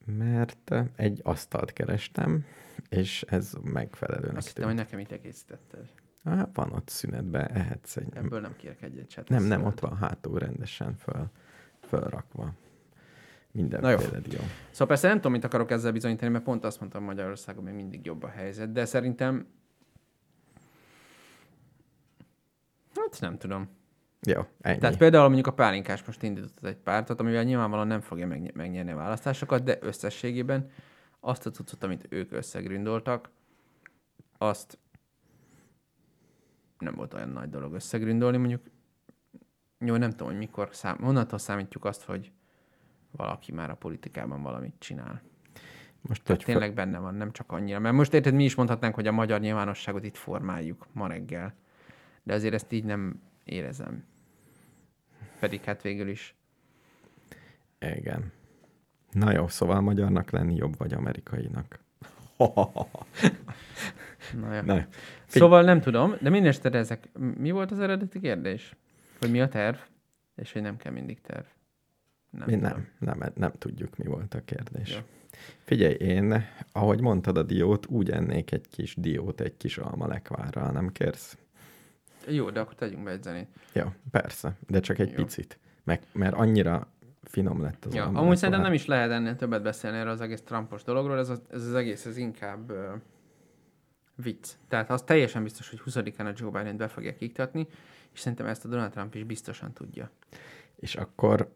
Mert egy asztalt kerestem, és ez megfelelőnek
Azt hittem, hogy nekem itt egészítetted.
Á, van ott szünetben, ehetsz egy...
Ebből nem kérek egyet
sem. Nem, nem, ott van hátul rendesen föl, fölrakva. Mindenféle jó.
Szóval persze nem tudom, mit akarok ezzel bizonyítani, mert pont azt mondtam, Magyarországon még mindig jobb a helyzet, de szerintem hát nem tudom.
Jó, ennyi.
Tehát például mondjuk a pálinkás most indított egy pártot, amivel nyilvánvalóan nem fogja megny- megnyerni a választásokat, de összességében azt a cuccot, amit ők összegründoltak, azt nem volt olyan nagy dolog összegründolni, mondjuk jó, nem tudom, hogy mikor szám, honnantól számítjuk azt, hogy valaki már a politikában valamit csinál.
most
Tehát tényleg benne van, nem csak annyira. Mert most érted, mi is mondhatnánk, hogy a magyar nyilvánosságot itt formáljuk ma reggel. De azért ezt így nem érezem. Pedig hát végül is.
Igen. Na jó, szóval magyarnak lenni jobb vagy amerikainak.
Na, ja.
Na,
Szóval nem tudom, de minden esetre ezek... Mi volt az eredeti kérdés? Hogy mi a terv? És hogy nem kell mindig terv. Nem
mi nem, nem, nem tudjuk, mi volt a kérdés.
Jó.
Figyelj, én, ahogy mondtad a diót, úgy ennék egy kis diót egy kis alma lekvárral, nem kérsz?
Jó, de akkor tegyünk be egy zenét.
Jó, persze, de csak egy
Jó.
picit. Meg, mert annyira finom lett az
Ja, amúgy szerintem nem is lehet ennél többet beszélni erről az egész Trumpos dologról, ez, az, ez az egész, ez inkább vicc. Tehát az teljesen biztos, hogy 20-án a Joe Biden be fogják iktatni, és szerintem ezt a Donald Trump is biztosan tudja.
És akkor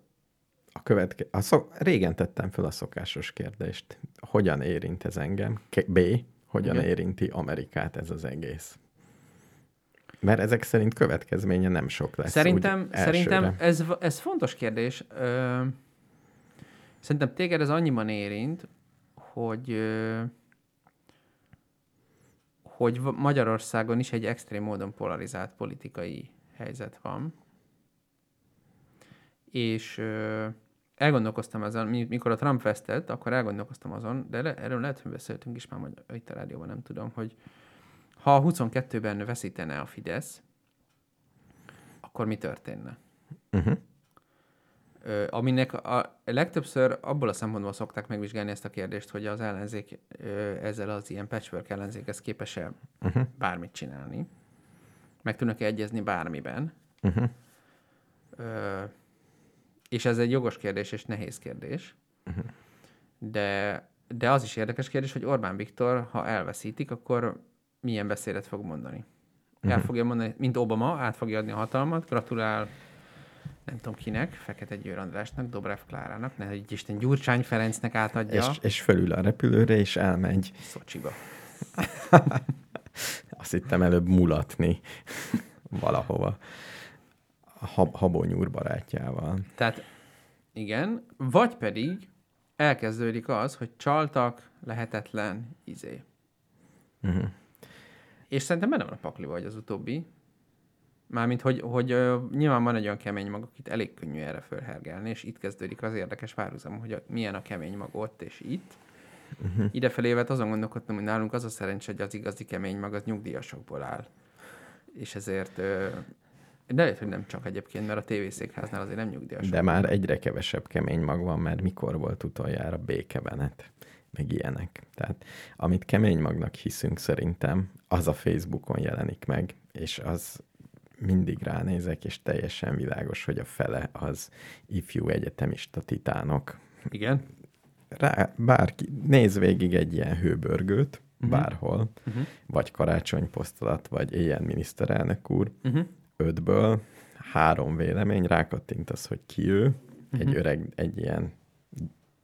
a követke... A szok... Régen tettem fel a szokásos kérdést. Hogyan érint ez engem? B. Hogyan
Igen.
érinti Amerikát ez az egész? Mert ezek szerint következménye nem sok lesz.
Szerintem, szerintem ez, ez fontos kérdés. Ö, szerintem téged ez annyiban érint, hogy ö, hogy Magyarországon is egy extrém módon polarizált politikai helyzet van. És elgondolkoztam azon, mi- mikor a Trump vesztett, akkor elgondolkoztam azon, de le, erről lehet, hogy beszéltünk is már itt a rádióban, nem tudom, hogy ha a 22-ben veszítene a Fidesz, akkor mi történne?
Uh-huh.
Aminek a legtöbbször abból a szempontból szokták megvizsgálni ezt a kérdést, hogy az ellenzék ezzel az ilyen patchwork ellenzékhez képes-e
Uh-huh.
bármit csinálni, meg tudnak-e egyezni bármiben.
Uh-huh.
Ö, és ez egy jogos kérdés és nehéz kérdés.
Uh-huh.
De, de az is érdekes kérdés, hogy Orbán Viktor, ha elveszítik, akkor milyen beszédet fog mondani. El
Mhm.
fogja mondani, mint Obama, át fogja adni a hatalmat, gratulál nem tudom kinek, Fekete Győr Andrásnak, Dobrev Klárának, ne egy Isten Gyurcsány Ferencnek átadja
És, és fölül a repülőre, és elmegy.
Szocsiba.
Azt hittem előbb mulatni valahova. A hab, habonyúr barátjával.
Tehát igen, vagy pedig elkezdődik az, hogy csaltak, lehetetlen, izé.
Uh-huh.
És szerintem benne van a pakli vagy az utóbbi. Mármint, hogy, hogy ö, nyilván van egy olyan kemény mag, akit elég könnyű erre fölhergelni, és itt kezdődik az érdekes párhuzam, hogy a, milyen a kemény mag ott és itt. Uh-huh. Idefelé évet azon gondolkodtam, hogy nálunk az a szerencsé, hogy az igazi kemény mag az nyugdíjasokból áll. És ezért, ö, de lehet, hogy nem csak egyébként, mert a tévészékháznál azért nem nyugdíjasok.
De már egyre kevesebb kemény mag van, mert mikor volt utoljára békebenet, meg ilyenek. Tehát amit kemény magnak hiszünk szerintem, az a Facebookon jelenik meg, és az mindig ránézek, és teljesen világos, hogy a fele az ifjú egyetemista titánok.
Igen.
Rá, bárki, néz végig egy ilyen hőbörgőt, uh-huh. bárhol,
Uh-huh.
vagy karácsonyposztolat, vagy éjjel miniszterelnök úr,
Uh-huh.
ötből három vélemény, rákattintasz, hogy ki ő, uh-huh. egy öreg, egy ilyen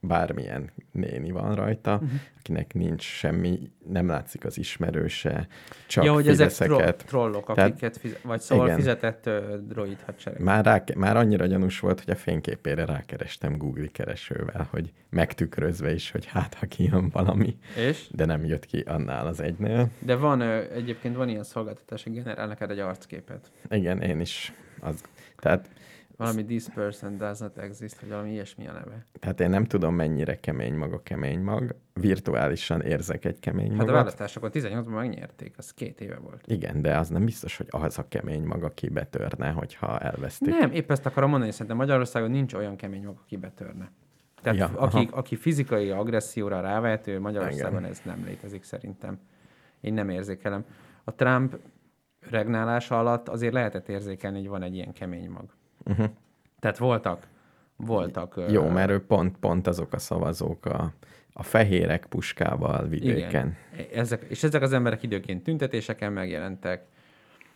bármilyen néni van rajta, uh-huh. akinek nincs semmi, nem látszik az ismerőse, csak
ja, hogy ezek
fideszeket.
tro- trollok,
Tehát-
akiket fize- vagy szóval
igen.
fizetett uh, droid hadsereg.
Már, rá, már annyira gyanús volt, hogy a fényképére rákerestem Google keresővel, hogy megtükrözve is, hogy hát, ha kijön valami,
És?
de nem jött ki annál az egynél.
De van, ö, egyébként van ilyen szolgáltatás, hogy generál neked egy arcképet.
Igen, én is. Az, tehát,
Valami this person does not exist, vagy valami ilyesmi a neve.
tehát én nem tudom, mennyire kemény mag a kemény mag. Virtuálisan érzek egy kemény
Hát a
magot.
választásokon 18-ban megnyerték, az két éve volt.
Igen, de az nem biztos, hogy az a kemény mag, aki betörne, hogyha elvesztik.
Nem, épp ezt akarom mondani, szerintem Magyarországon nincs olyan kemény maga, aki betörne. Tehát
Ja,
aki,
aha.
aki fizikai agresszióra rávehető, Magyarországon
Igen.
ez nem létezik szerintem. Én nem érzékelem. A Trump regnálása alatt azért lehetett érzékelni, hogy van egy ilyen kemény mag.
Uh-huh.
Tehát voltak, voltak.
Jó, mert ő pont, pont azok a szavazók a, a fehérek puskával vidéken.
Igen. Ezek, és ezek az emberek időként tüntetéseken megjelentek,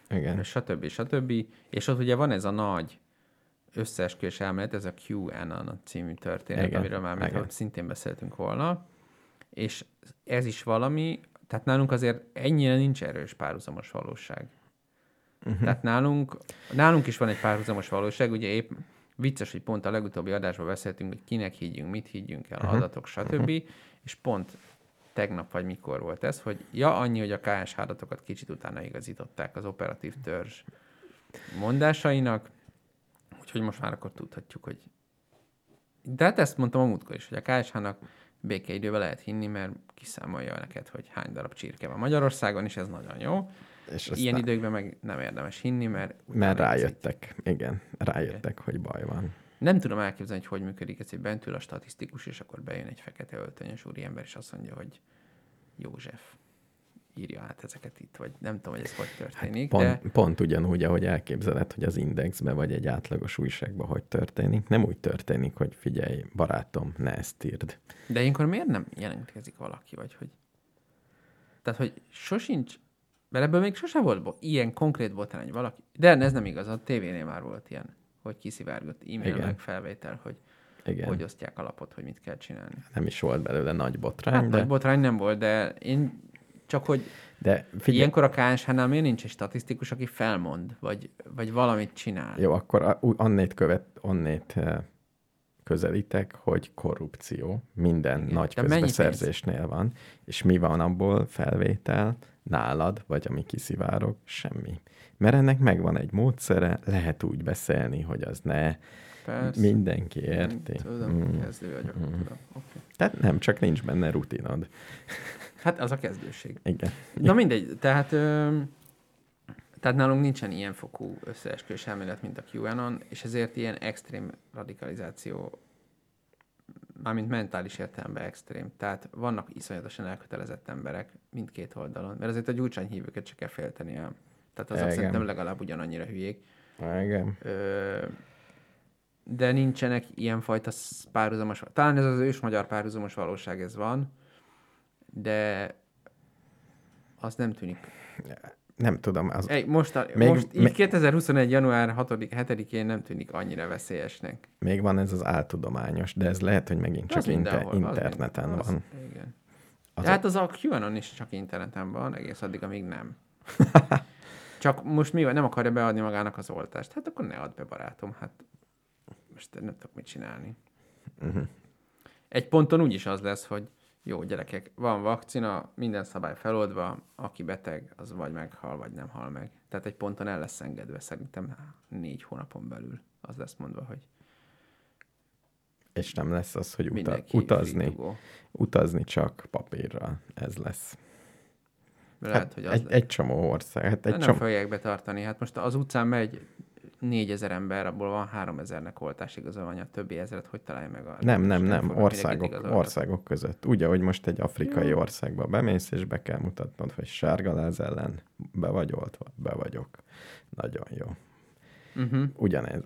Igen.
stb. stb. És ott ugye van ez a nagy összeesküvés elmélet, ez a QAnon című történet,
Igen,
amiről már
igen.
szintén beszéltünk volna, és ez is valami, tehát nálunk azért ennyire nincs erős párhuzamos valóság. Uh-huh. Tehát nálunk, nálunk is van egy párhuzamos valóság, ugye épp vicces, hogy pont a legutóbbi adásban beszéltünk, hogy kinek higgyünk, mit higgyünk el, uh-huh. adatok, stb. Uh-huh. És pont tegnap vagy mikor volt ez, hogy ja, annyi, hogy a KSH adatokat kicsit utána igazították az operatív törzs mondásainak, úgyhogy most már akkor tudhatjuk, hogy... De hát ezt mondtam a múltkor is, hogy a KSH-nak békeidővel lehet hinni, mert kiszámolja neked, hogy hány darab csirke van Magyarországon, és ez nagyon jó.
És
Ilyen
aztán,
időkben meg nem érdemes hinni, mert...
mert rájöttek, igen, rájöttek, hogy baj van.
Nem tudom elképzelni, hogy hogy működik ez, hogy bent ül a statisztikus, és akkor bejön egy fekete öltönyös úriember, és azt mondja, hogy József írja át ezeket itt, vagy nem tudom, hogy ez hogy történik,
Pont,
de
pont ugyanúgy, ahogy elképzeled, hogy az Indexbe vagy egy átlagos újságban hogy történik. Nem úgy történik, hogy figyelj, barátom, ne ezt írd.
De ilyenkor miért nem jelentkezik valaki, vagy hogy... Tehát, hogy sosincs... Mert ebből még sose volt bo- ilyen konkrét botrány, valaki... De ez nem igaz, a tévénél már volt ilyen, hogy kiszivárgott e-mail
Igen.
meg felvétel, hogy
Igen,
hogy osztják a lapot, hogy mit kell csinálni.
nem is volt belőle nagy botrány,
Hát
de,
nagy botrány nem volt, de én csak, hogy
de Figyelj.
ilyenkor a KSH-nál miért nincs egy statisztikus, aki felmond, vagy, vagy valamit csinál?
jó, akkor a- annét követ, annét eh, közelítek, hogy korrupció minden
Igen.
nagy közbeszerzésnél van, és mi van abból felvétel nálad, vagy ami kiszivárog, semmi. Mert ennek megvan egy módszere, lehet úgy beszélni, hogy az ne
Persze.
mindenki érti.
Tudom,
Mm.
kezdő vagyok.
Mm.
Tudom. Okay.
Tehát nem, csak nincs benne rutinod.
Hát az a kezdőség.
Igen.
Na mindegy, tehát, ö, tehát nálunk nincsen ilyen fokú összeesküvés elmélet, mint a QAnon, és ezért ilyen extrém radikalizáció, mármint mentális értelemben extrém. Tehát vannak iszonyatosan elkötelezett emberek mindkét oldalon, mert azért a gyurcsányhívőket se kell félteni el. Tehát azok
Igen.
szerintem legalább ugyanannyira hülyék.
Igen.
Ö, de nincsenek ilyenfajta sz- párhuzamos, talán ez az ős magyar párhuzamos valóság, ez van, de az nem tűnik.
Nem tudom, az,
Ej, most, a,
Még-
most így
még-
2021. január 6 7-én nem tűnik annyira veszélyesnek.
még van ez az áltudományos, de ez lehet, hogy megint csak
Az
inter-
az
interneten
az-
van.
Igen.
Az
Tehát az a QAnon is csak interneten van, egész addig, amíg nem. Csak most mi van, nem akarja beadni magának az oltást. Hát akkor ne add be, barátom. Hát most nem tudok mit csinálni.
Uh-huh.
Egy ponton úgyis az lesz, hogy jó gyerekek, van vakcina, minden szabály feloldva, aki beteg, az vagy meghal, vagy nem hal meg. Tehát egy ponton el lesz engedve, szerintem négy hónapon belül. Az lesz mondva, hogy
És nem lesz az, hogy uta- utazni, utazni csak papírral. Ez lesz.
Lehet,
hát
hogy az
egy,
lesz.
egy csomó ország. Hát
egy nem
csomó,
fogják betartani. Hát most az utcán megy 4000 ember, abból van 3000-nek oltás igazolványa, a többi ezeret hogy találja meg a...
nem, nem, nem. Országok, országok között. Úgy, ahogy most egy afrikai
Jó.
országba bemész, és be kell mutatnod, hogy sárgaláz ellen be vagy oltva. Be vagyok. Nagyon jó.
Uh-huh.
Ugyanez.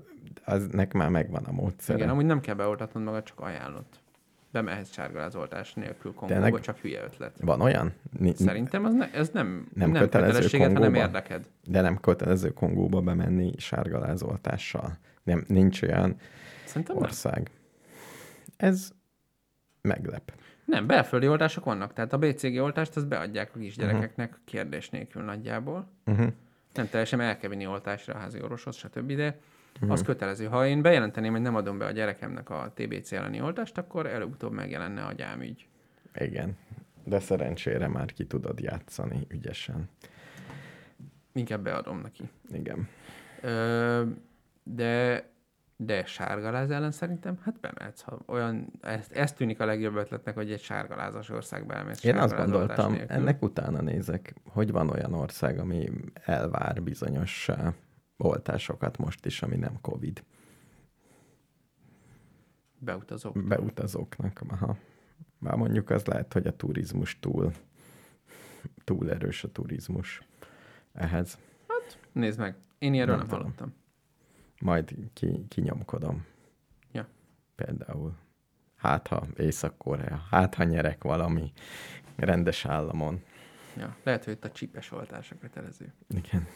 Aznek már megvan a módszere.
Igen, amúgy nem kell beoltatnod magad, csak ajánlott. Bemehetsz sárgalázoltás nélkül Kongóba,
Tényleg?
csak hülye ötlet.
Van olyan? Ni-
Szerintem az ne, ez nem,
Nem
nem, nem
kötelező
kötelességet, hanem érdeked.
De nem kötelező Kongóba bemenni sárgalázoltással. Nem, nincs olyan
Szerintem nem.
ország. Ez meglep.
Nem, belföldi oltások vannak. Tehát a BCG oltást azt beadják a kisgyerekeknek kérdés nélkül nagyjából.
Uh-huh.
Nem teljesen el kell vinni oltásra a házi orvoshoz, stb. De
Mhm.
az kötelező. Ha én bejelenteném, hogy nem adom be a gyerekemnek a TBC elleni oltást, akkor előbb-utóbb megjelenne a gyámügy.
Igen. De szerencsére már ki tudod játszani ügyesen.
Inkább beadom neki.
Igen.
Ö, de, de sárgaláz ellen szerintem, hát bemehetsz. Ha olyan, ez, ez tűnik a legjobb ötletnek, hogy egy sárgalázas országba elmész.
Én azt gondoltam,
nélkül.
ennek utána nézek, hogy van olyan ország, ami elvár bizonyos oltásokat most is, ami nem COVID.
Beutazók.
Beutazóknak. Aha. Már mondjuk az lehet, hogy a turizmus túl, túl erős a turizmus ehhez.
Nézd meg, én ilyenről
Nem
nem,
tudom.
hallottam.
Majd ki, kinyomkodom.
Ja.
Például. Hát, ha Észak-Korea, hát, ha nyerek valami rendes államon.
Ja, lehet, hogy itt a csipes oltás a kötelező.
Igen.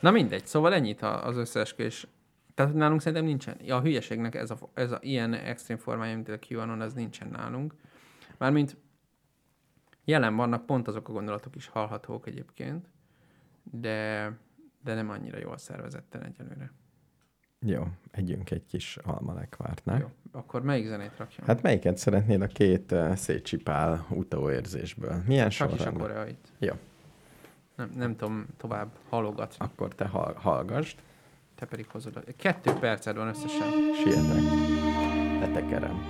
Na mindegy, szóval ennyit az összeesküvés. Tehát nálunk szerintem nincsen. Ja, a hülyeségnek ez a, ez a ilyen extrém formája, mint a QAnon, az nincsen nálunk. Mármint jelen vannak, pont azok a gondolatok is hallhatók egyébként, de, de nem annyira jól szervezetten egyelőre.
Jó, együnk egy kis almalekvárt, ne?
Jó, akkor melyik zenét rakjam?
Hát melyiket szeretnéd a két uh, szétcsipál utóérzésből? Milyen
Csak is a
sorrendben?
koreait.
Jó.
Nem, nem tudom tovább halogatni.
Akkor te hall- hallgasd,
Te pedig hozod. Kettő perced van összesen.
sietek. Letekerem.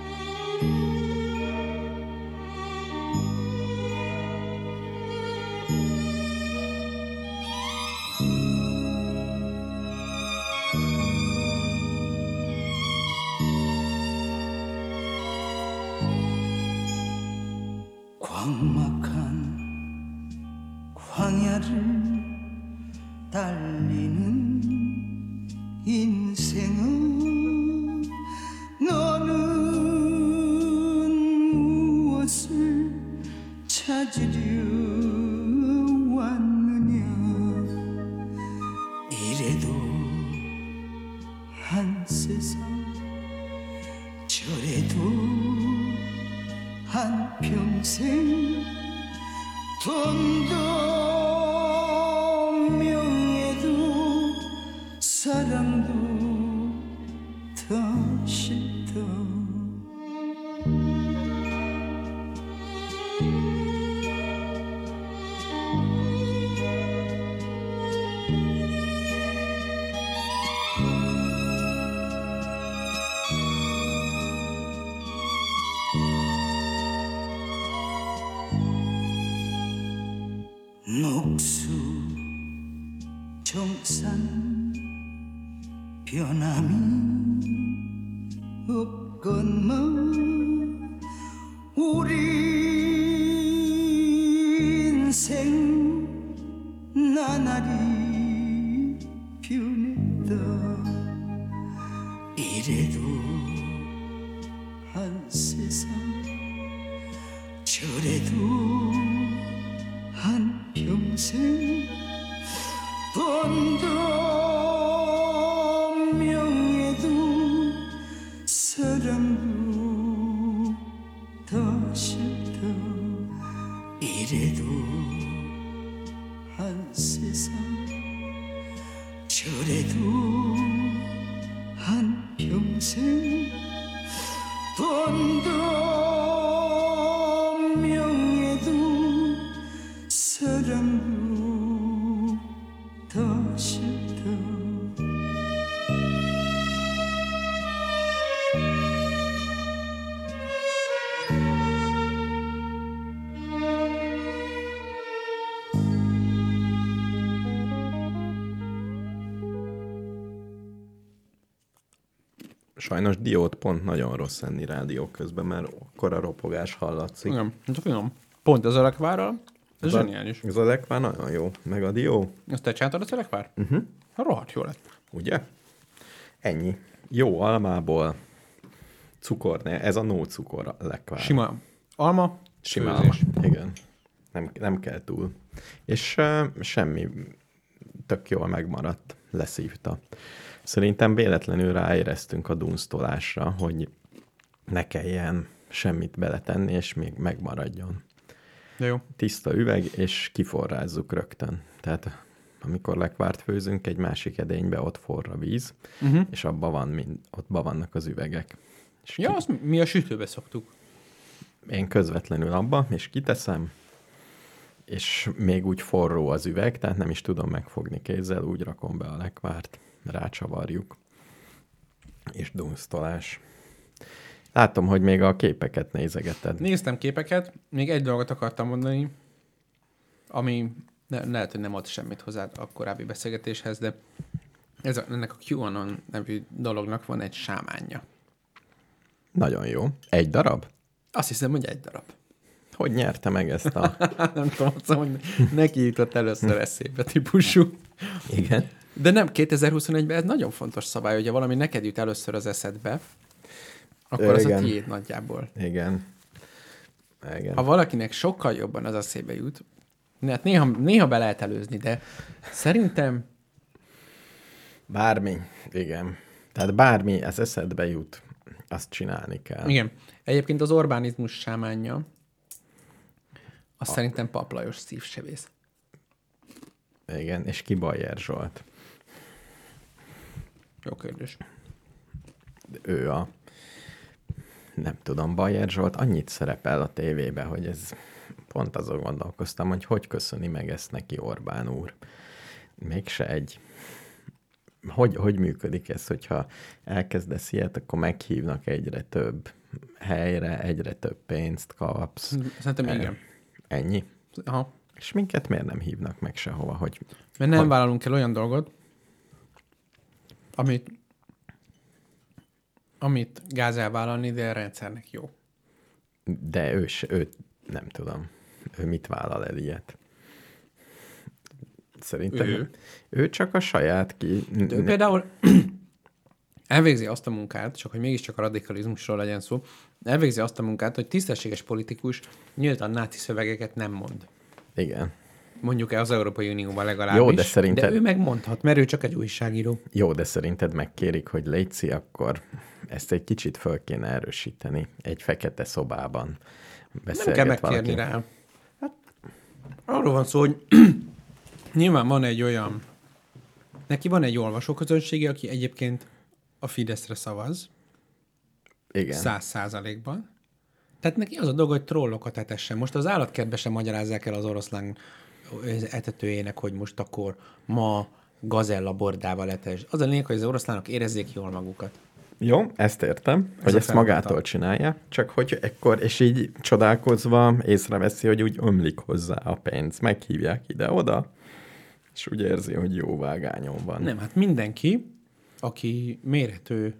you do?
Sajnos diót pont nagyon rossz enni rádió közben, mert akkor a ropogás hallatszik.
Igen, hát finom. Pont az elekvárral. Ez
a-
zseniális.
Az a lekvár nagyon jó, meg a dió,
Azt te csináltad az elekvár? Uh-huh. Ha rohadt jó lett.
ugye? Ennyi. Jó almából, cukor, ne, ez a no cukor lekvár.
Sima alma,
Sima alma. Igen. Nem, nem kell túl. És uh, semmi tök jól megmaradt, leszívta. Szerintem véletlenül ráéreztünk a dunsztolásra, hogy ne kelljen semmit beletenni, és még megmaradjon.
De jó.
Tiszta üveg, és kiforrázzuk rögtön. Tehát amikor lekvárt főzünk, egy másik edénybe ott forra víz,
Uh-huh.
és abban van mind, ott ba vannak az üvegek. És
Ja, azt mi a sütőbe szoktuk.
én közvetlenül abba, és kiteszem, és még úgy forró az üveg, tehát nem is tudom megfogni kézzel, úgy rakom be a lekvárt, rácsavarjuk, és dunsztolás. Látom, hogy még a képeket nézegeted.
Néztem képeket, még egy dolgot akartam mondani, ami ne, lehet, hogy nem ad semmit hozzá a korábbi beszélgetéshez, de ez a, ennek a QAnon nevű dolognak van egy sámánja.
Nagyon jó. Egy darab?
Azt hiszem, hogy egy darab.
Hogy nyerte meg ezt a...
nem tudom, mondom, hogy neki jutott először eszébe típusú.
Igen.
De nem, 2021-ben ez nagyon fontos szabály, hogyha valami neked jut először az eszedbe, akkor az a tiéd nagyjából.
Igen. Igen.
Ha valakinek sokkal jobban az eszébe jut, hát néha, néha be lehet előzni, de szerintem
Bármi, igen. Tehát bármi, ez eszedbe jut, azt csinálni kell.
Igen. Egyébként az Orbánizmus sámánja, azt szerintem paplajos szívsevész.
Igen, és ki Bajer Zsolt?
Jó kérdés.
Ő a, nem tudom, Bajer Zsolt annyit szerepel a tévébe, hogy ez pont azon gondolkoztam, hogy hogy köszöni meg ezt neki Orbán úr. Mégse egy hogy, hogy működik ez, hogyha elkezdesz ilyet, akkor meghívnak egyre több helyre, egyre több pénzt kapsz.
Szerintem igen.
Ennyi.
Aha.
És minket miért nem hívnak meg sehova, hogy
Mert nem
Hogy-
vállalunk el olyan dolgot, amit, amit gáz elvállalni, de a rendszernek jó.
de ő, ő nem tudom, ő mit vállal el ilyet. Szerintem ő,
Ő?
ő csak a saját ki...
De ő például elvégzi azt a munkát, csak hogy mégiscsak a radikalizmusról legyen szó, elvégzi azt a munkát, hogy tisztességes politikus nyíltan náci szövegeket nem mond.
Igen.
Mondjuk az Európai Unióban legalábbis.
Jó, de szerinted-
De ő megmondhat, mert ő csak egy újságíró.
Jó, de szerinted megkérik, hogy létszi, akkor ezt egy kicsit föl kéne erősíteni egy fekete szobában.
Nem kell megkérni
valaki.
rá. Hát, arról van szó, hogy nyilván van egy olyan, neki van egy olvasóközönsége, aki egyébként a Fideszre szavaz,
Igen.
száz százalékban. Tehát neki az a dolga, hogy trollokat etessen. Most az állatkertbe sem magyarázzák el az oroszlán etetőjének, hogy most akkor ma gazella bordával etes. Az a lényeg, hogy az oroszlánok érezzék jól magukat.
Jó, ezt értem, hogy
a
ezt magától csinálja, csak hogy ekkor, és így csodálkozva észreveszi, hogy úgy ömlik hozzá a pénz, meghívják ide-oda, és úgy érzi, hogy jó vágányon van.
Nem, hát mindenki, aki mérhető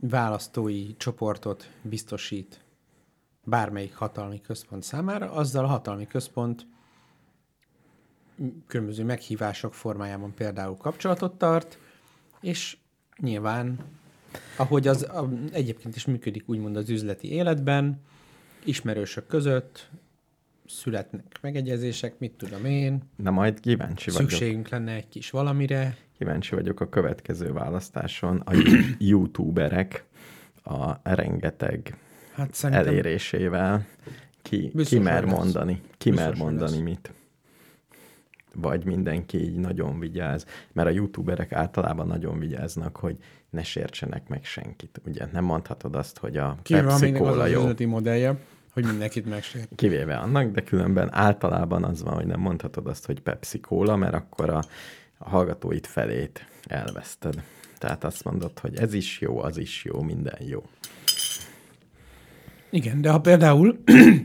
választói csoportot biztosít bármelyik hatalmi központ számára, azzal a hatalmi központ különböző meghívások formájában például kapcsolatot tart, és nyilván, ahogy az a, egyébként is működik úgymond az üzleti életben, ismerősök között születnek megegyezések, mit tudom én,
Na majd kíváncsi vagyok.
szükségünk lenne egy kis valamire,
Kíváncsi vagyok a következő választáson. A youtuberek a rengeteg
Hát
elérésével ki, ki mer mondani, ki mer mondani
lesz.
mit. Vagy mindenki így nagyon vigyáz, mert a youtuberek általában nagyon vigyáznak, hogy ne sértsenek meg senkit. Ugye nem mondhatod azt, hogy a
kivéve
Pepsi Cola
az
jó,
üzleti modellje, hogy mindenkit megsért.
kivéve annak, de különben általában az van, hogy nem mondhatod azt, hogy Pepsi Cola, mert akkor a, a hallgatóit felét elveszted. Tehát azt mondod, hogy ez is jó, az is jó, minden jó.
Igen, de ha például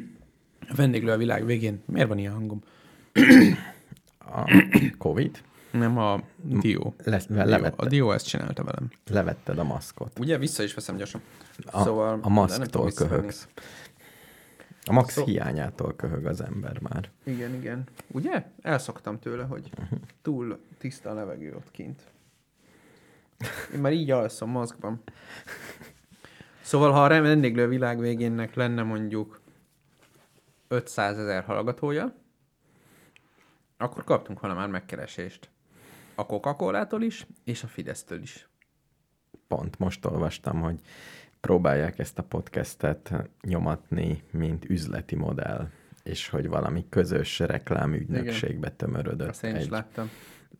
a vendéglő a világ végén, miért van ilyen hangom?
A Covid,
Nem a Dio. Dio. A Dio ezt csinálta velem.
levetted a maszkot.
Ugye, vissza is veszem gyorsan.
A,
szóval,
a maszktól köhögsz. A max
Szó-
hiányától köhög az ember már.
Igen, igen. Ugye? Elszoktam tőle, hogy túl tiszta a levegő ott kint. Én már így alszom maszkban. Szóval, ha a vendéglő világ végénnek lenne mondjuk 500 ezer hallgatója, akkor kaptunk volna már megkeresést. A Coca-Colától is, és a Fidesztől is.
Pont most olvastam, hogy próbálják ezt a podcastet nyomatni, mint üzleti modell, és hogy valami közös reklámügynökségbe tömörödött
Azt én is
egy,
láttam.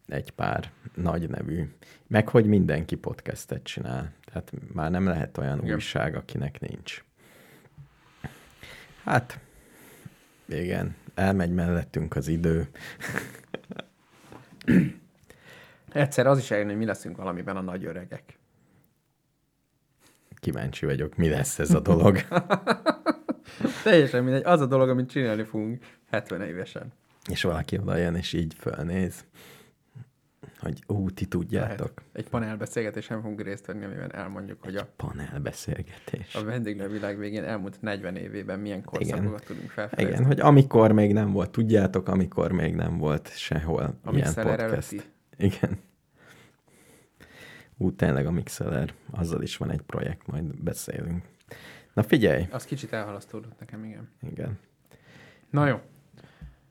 egy pár nagy nevű. Meg hogy mindenki podcastet csinál. Tehát már nem lehet olyan.
Igen.
újság, akinek nincs. Hát, igen, elmegy mellettünk az idő.
Egyszer az is eljön, hogy mi leszünk valamiben a nagy öregek.
Kíváncsi vagyok, mi lesz ez a dolog.
Teljesen mindegy. Az a dolog, amit csinálni fogunk 70 évesen.
és valaki oda jön, és így fölnéz, hogy ú, ti tudjátok.
Lehet. Egy panelbeszélgetésen fogunk részt venni, amiben elmondjuk, hogy a,
Panelbeszélgetés.
a vendéglő világ végén elmúlt 40 évében milyen korszakokat tudunk felfedezni.
Igen, hogy amikor még nem volt, tudjátok, amikor még nem volt sehol
a
ilyen podcast.
előtti.
Igen. Ú, tényleg a Mixeler, azzal is van egy projekt, majd beszélünk. Na figyelj,
Az kicsit elhalasztódott nekem, igen.
igen.
Na jó.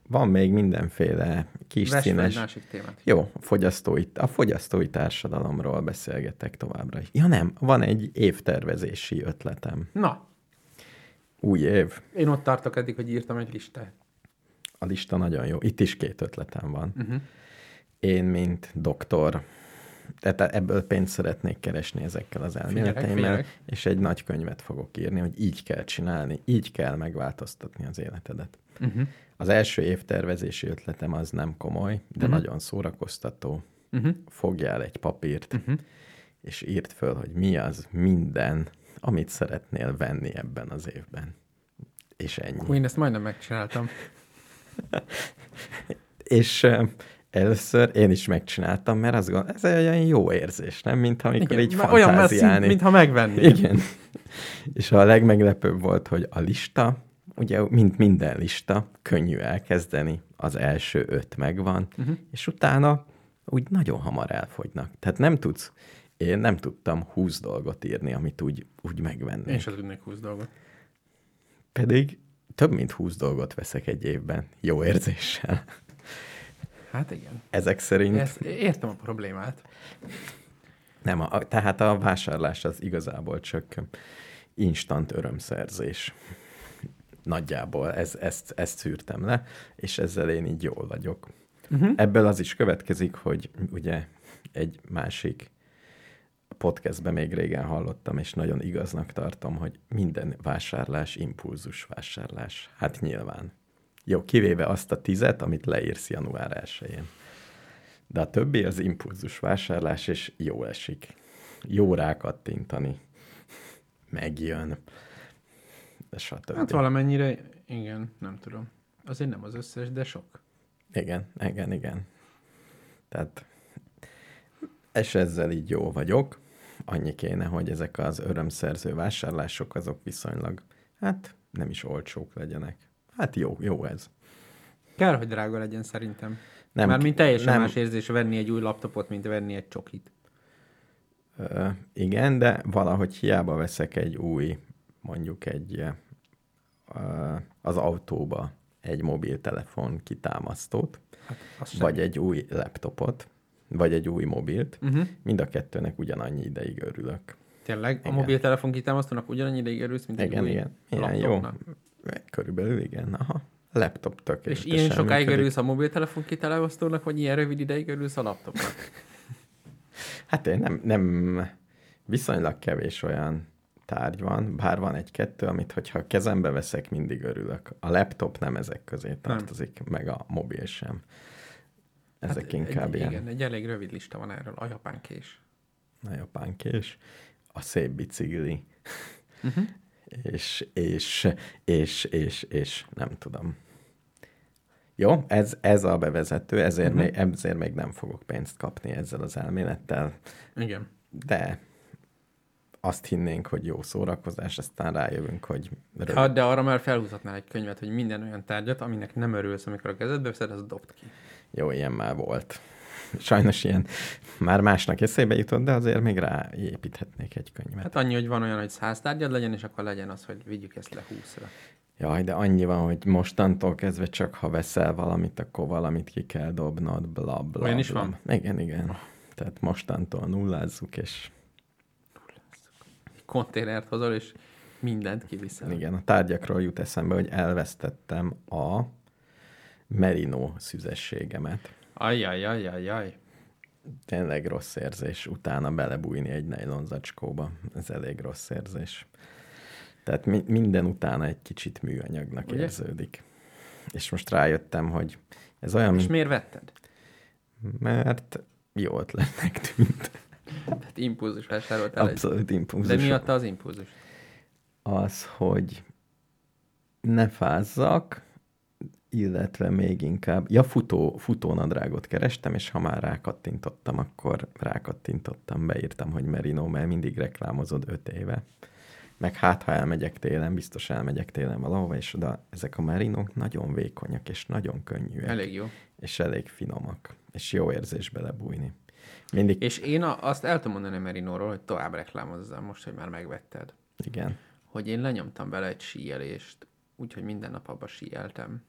Van még mindenféle kis
egy
színes...
másik témát.
Jó, a fogyasztói, a fogyasztói társadalomról beszélgetek továbbra. Ja nem, van egy évtervezési ötletem.
Na,
Új év.
én ott tartok eddig, hogy írtam egy listát.
A lista nagyon jó. Itt is két ötletem van.
Uh-huh.
Én, mint doktor, tehát ebből pénzt szeretnék keresni ezekkel az elméleteimmel, és egy nagy könyvet fogok írni, hogy így kell csinálni, így kell megváltoztatni az életedet.
Uh-huh.
Az első évtervezési ötletem az nem komoly, de
Mhm.
nagyon szórakoztató.
Uh-huh.
Fogjál egy papírt,
Uh-huh.
és írd föl, hogy mi az minden, amit szeretnél venni ebben az évben. És ennyi.
Hú, én ezt majdnem megcsináltam.
És először én is megcsináltam, mert azt gondolom, ez egy olyan jó érzés, nem? Mint amikor így
már olyan
fantáziálni.
mintha megvennél.
Igen. És a legmeglepőbb volt, hogy a lista, ugye, mint minden lista, könnyű elkezdeni, az első öt megvan, uh-huh. és utána úgy nagyon hamar elfogynak. Tehát nem tudsz, én nem tudtam húsz dolgot írni, amit úgy, úgy megvennék.
Én sem tudnék 20 dolgot.
Pedig több mint húsz dolgot veszek egy évben, jó érzéssel.
Hát igen.
Ezek szerint
Ezt, értem a problémát.
Nem, a, tehát a vásárlás az igazából csak instant örömszerzés. Nagyjából ez, ezt, ezt szűrtem le, és ezzel én így jól vagyok.
Uh-huh.
Ebből az is következik, hogy ugye egy másik podcastben még régen hallottam, és nagyon igaznak tartom, hogy minden vásárlás impulzus vásárlás. Hát nyilván. Jó, kivéve azt a tizet, amit leírsz január 1-én. De a többi az impulzus vásárlás, és jó esik. Jó rákattintani. Megjön. Stb.
Hát valamennyire, igen, nem tudom. Azért nem az összes, de sok.
Igen, igen, igen. Tehát és ezzel így jó vagyok. Annyi kéne, hogy ezek az örömszerző vásárlások azok viszonylag, hát nem is olcsók legyenek. Hát jó, jó ez.
Kell, hogy drága legyen szerintem.
Nem,
Mármint teljesen
nem,
más érzés venni egy új laptopot, mint venni egy csokit.
Ö, igen, de valahogy hiába veszek egy új, mondjuk egy az autóba egy mobiltelefon kitámasztót,
Hát, sem.
vagy egy új laptopot, vagy egy új mobilt,
Uh-huh.
mind a kettőnek ugyanannyi ideig örülök.
Tényleg? A
Igen.
mobiltelefon kitámasztónak ugyanannyi ideig örülsz, mint egy
Igen,
új
igen. Ilyen jó. Körülbelül igen, aha. A laptop
És ilyen sokáig
működik.
örülsz a mobiltelefon kitámasztónak, vagy ilyen rövid ideig örülsz a laptopnak?
Hát én nem, nem, viszonylag kevés olyan tárgy van, bár van egy-kettő, amit hogyha kezembe veszek, mindig örülök. A laptop nem ezek közé tartozik, meg a mobil sem. Ezek hát inkább
egy,
ilyen
Igen, egy elég rövid lista van erről. A japán kés.
a japánkés, a szép bicikli,
Uh-huh.
és, és, és, és, és, nem tudom. Jó, ez, ez a bevezető, ezért, uh-huh. még, ezért még nem fogok pénzt kapni ezzel az elmélettel,
Igen.
de azt hinnénk, hogy jó szórakozás, aztán rájövünk, hogy rövid.
Ha, de arra már felhúzhatnál egy könyvet, hogy minden olyan tárgyat, aminek nem örülsz, amikor a kezedbe veszed, az dobd ki.
jó, ilyen már volt. Sajnos ilyen már másnak eszébe jutott, de azért még ráépíthetnék egy könyvet.
Hát annyi, hogy van olyan, hogy száz tárgyad legyen, és akkor legyen az, hogy vigyük ezt le húszra.
Jaj, de annyi van, hogy mostantól kezdve csak ha veszel valamit, akkor valamit ki kell dobnod, bla bla.
Olyan is
bla.
van?
Igen, igen. Tehát mostantól nullázzuk, és
Konténert hozol, és mindent kiviszel.
igen, a tárgyakról jut eszembe, hogy elvesztettem a merino szüzességemet.
Ajjajajajaj.
Tényleg rossz érzés utána belebújni egy nejlon zacskóba. Ez elég rossz érzés. Tehát mi- minden utána egy kicsit műanyagnak
Ugye?
Érződik. És most rájöttem, hogy ez olyan,
És miért vetted?
mert jó ötletnek tűnt.
Tehát impulzus vásároltál.
Abszolút impulzus.
De mi adta az impulzus?
Az, hogy ne fázzak, illetve még inkább, ja, futó, futónadrágot kerestem, és ha már rákattintottam, akkor rákattintottam, beírtam, hogy Merino, mert mindig reklámozod öt éve. Meg hát, ha elmegyek télen, biztos elmegyek télen valahova, és oda ezek a merinók nagyon vékonyak, és nagyon könnyűek,
Elég jó.
és elég finomak, és jó érzés belebújni. Mindig,
És én a, azt el tudom mondani Merinóról, hogy tovább reklámozzam most, hogy már megvetted.
igen.
Hogy én lenyomtam bele egy síelést, úgyhogy minden nap abba síeltem.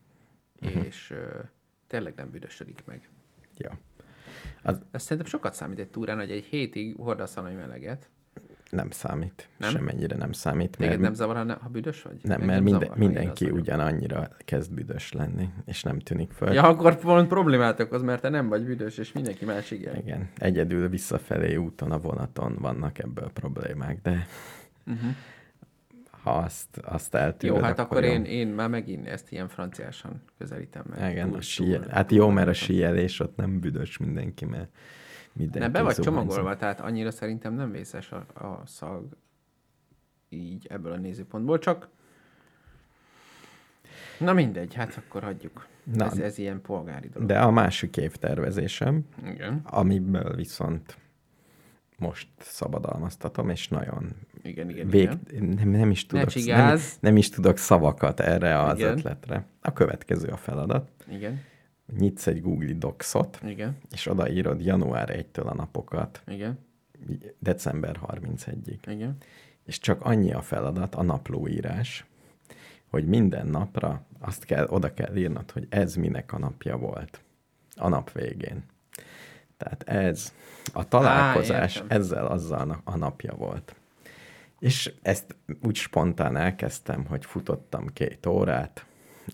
uh-huh. és ö, tényleg nem büdösödik meg.
Ja.
Az... Ez szerintem sokat számít egy túrán, hogy egy hétig hordasz valami meleget.
Nem számít.
Nem?
Nem? Semmennyire nem számít.
Téged nem zavar, ha, büdös vagy?
nem, mert minden,
zavar,
mindenki ugyanannyira kezd büdös lenni, és nem tűnik föl.
Ja, akkor pont problémát okoz, mert te nem vagy büdös, és mindenki más igen.
Igen, egyedül visszafelé úton a vonaton vannak ebből problémák, de
Uh-huh.
ha azt, azt eltűröd,
Jó, hát akkor
jó.
én, én már megint ezt ilyen franciásan közelítem meg.
Igen,
Túl-
a síel...
túl-
hát jó, mert a
túl-
síelés ott nem büdös mindenki, mert mindenki
Ne, be vagy csomagolva, tehát annyira szerintem nem vészes a, a szag így ebből a nézőpontból, csak na mindegy, hát akkor hagyjuk.
Na,
ez, ez ilyen polgári dolog.
De a másik évtervezésem,
Igen,
amiből viszont most szabadalmaztatom, és nagyon
igen, igen.
vég,
igen.
nem, nem, is tudok, nem, nem is tudok szavakat erre az
Igen.
ötletre. A következő a feladat.
Igen,
Nyitsz egy Google Docs-ot,
igen,
és odaírod január 1-től a napokat,
igen,
december 31-ig.
igen.
És csak annyi a feladat, a naplóírás, hogy minden napra azt kell, oda kell írnod, hogy ez minek a napja volt. A nap végén. Tehát ez, a találkozás
értem.
ezzel azzal a napja volt. És ezt úgy spontán elkezdtem, hogy futottam két órát.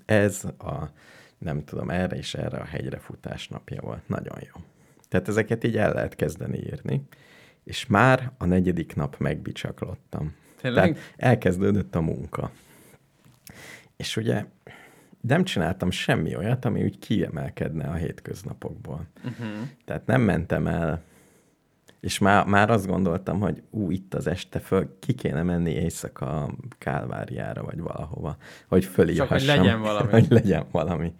Ez a, nem tudom, erre és erre a hegyre futás napja volt. Nagyon jó. Tehát ezeket így el lehet kezdeni írni. És már a negyedik nap megbicsaklottam.
Tényleg?
Tehát elkezdődött a munka. És ugye nem csináltam semmi olyat, ami úgy kiemelkedne a hétköznapokból.
Uh-huh.
Tehát nem mentem el, és már, már azt gondoltam, hogy ú, itt az este föl, ki kéne menni éjszaka Kálváriára, vagy valahova, hogy fölírhassam.
legyen valami.
hogy legyen valami.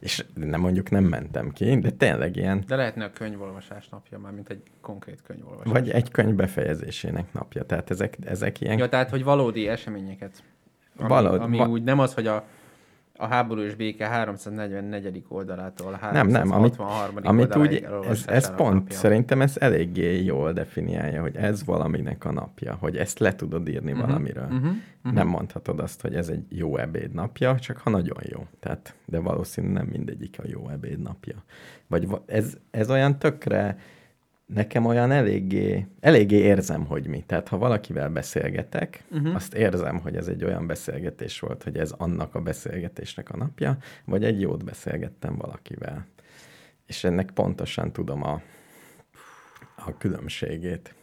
És nem mondjuk nem mentem ki, de tényleg ilyen,
De lehetne a könyvolvasás napja már, mint egy konkrét könyvolvasás.
vagy egy könyv befejezésének napja. Tehát ezek, ezek ilyen
Ja, tehát, hogy valódi eseményeket. Ami,
Valód-
ami
va-
úgy nem az, hogy a, a háború és béke 344. oldalától a
Nem, nem, amit,
363.
amit úgy, ez, ez pont,
napja.
szerintem ez eléggé jól definiálja, hogy ez valaminek a napja, hogy ezt le tudod írni uh-huh, valamiről. Uh-huh, uh-huh. Nem mondhatod azt, hogy ez egy jó ebéd napja, csak ha nagyon jó. Tehát, de valószínű nem mindegyik a jó ebéd napja. Vagy va- ez, ez olyan tökre, nekem olyan eléggé, eléggé érzem, hogy mi. Tehát, ha valakivel beszélgetek, uh-huh. azt érzem, hogy ez egy olyan beszélgetés volt, hogy ez annak a beszélgetésnek a napja, vagy egy jót beszélgettem valakivel. És ennek pontosan tudom a, a különbségét.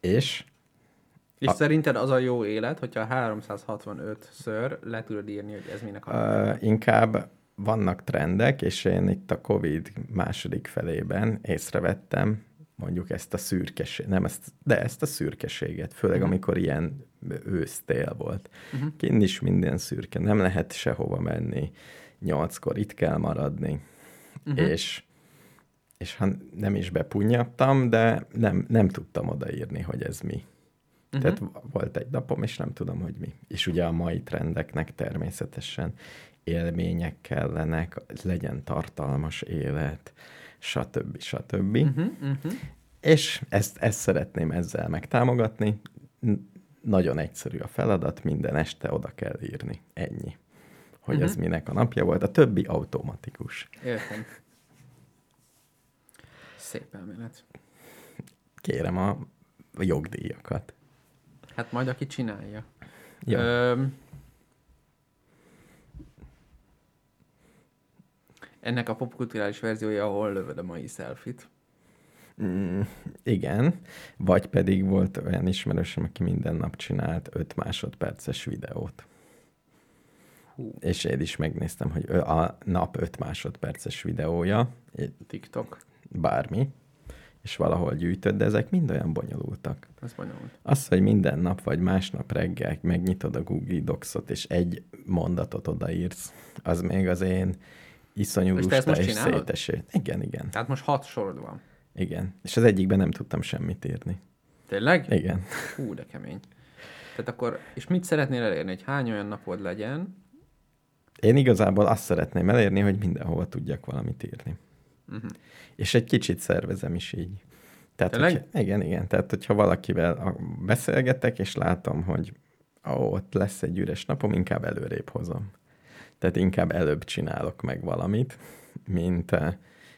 És
És
A-
szerinted az a jó élet, hogyha 365-ször le tudod írni, hogy ez minek a
uh, inkább vannak trendek, és én itt a COVID második felében észrevettem mondjuk ezt a szürkeség, nem ezt, de ezt a szürkeséget, főleg
Mhm.
amikor ilyen ősztél volt. Kinn is minden szürke, nem lehet sehova menni, nyolckor itt kell maradni,
Mhm.
és és ha nem is bepunyadtam, de nem, nem tudtam odaírni, hogy ez mi.
Mhm.
Tehát volt egy napom, és nem tudom, hogy mi. És ugye a mai trendeknek természetesen élmények kellenek, legyen tartalmas élet, stb. stb.
Uh-huh, uh-huh.
És ezt, ezt szeretném ezzel megtámogatni. Nagyon egyszerű a feladat, minden este oda kell írni. Ennyi. Hogy
Mhm.
ez minek a napja volt. A többi automatikus.
Értem. Szép elmélet.
Kérem a jogdíjakat.
Hát majd aki csinálja.
Ja.
Öm, ennek a popkulturális verziója, ahol lövöd a mai selfit.
Mm, igen, vagy pedig volt olyan ismerősöm, aki minden nap csinált 5 másodperces videót.
Hú.
És én is megnéztem, hogy a nap 5 másodperces videója,
TikTok.
bármi, és valahol gyűjtött, de ezek mind olyan bonyolultak.
Ez bonyolult.
Az, hogy minden nap vagy másnap reggel megnyitod a Google Docs-ot, és egy mondatot odaírsz, az még az én iszonyú lusta és széteső. Igen, igen,
Tehát most hat sorod van.
igen. És az egyikben nem tudtam semmit írni.
Tényleg?
Igen.
Hú, de kemény. Tehát akkor, és mit szeretnél elérni, hogy hány olyan napod legyen?
Én igazából azt szeretném elérni, hogy mindenhova tudjak valamit írni.
Uh-huh.
És egy kicsit szervezem is így. Tehát,
Tényleg?
hogyha, igen, igen. Tehát, hogyha valakivel beszélgetek, és látom, hogy ó, ott lesz egy üres napom, inkább előrébb hozom. Tehát inkább előbb csinálok meg valamit, mint, eh,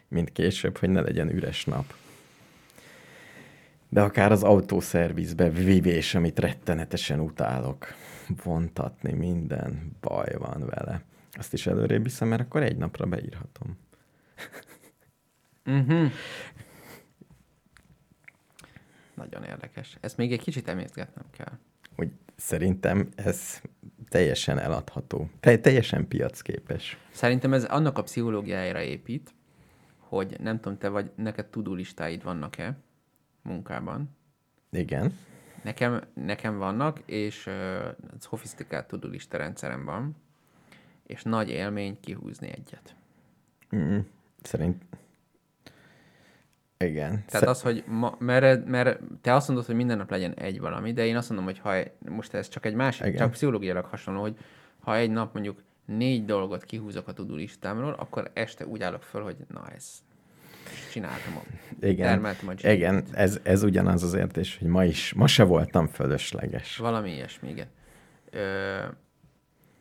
mint később, hogy ne legyen üres nap. De akár az autószervizbe vivés, amit rettenetesen utálok, vontatni, minden baj van vele. Azt is előrébb viszem, mert akkor egy napra beírhatom.
Uh-huh. Nagyon érdekes. Ezt még egy kicsit emészgetnem kell.
Hogy szerintem ez teljesen eladható. Te- teljesen piacképes.
Szerintem ez annak a pszichológiájára épít, hogy nem tudom, te vagy, neked tudulistáid vannak-e munkában?
Igen.
Nekem, nekem vannak, és uh, szofisztikált tudulista rendszerem van, és nagy élmény kihúzni egyet.
Mm, szerint... Igen.
Tehát
Sze-
az, hogy ma, mert, mert te azt mondod, hogy minden nap legyen egy valami, de én azt mondom, hogy ha most ez csak egy másik,
Igen.
csak pszichológiailag hasonló, hogy ha egy nap mondjuk négy dolgot kihúzok a tudulistámról, akkor este úgy állok föl, hogy na ez, csináltam,
Igen,
termeltem a
igen ez, ez ugyanaz az értés, hogy ma is, ma se voltam fölösleges.
Valami ilyesmi, igen. Ö,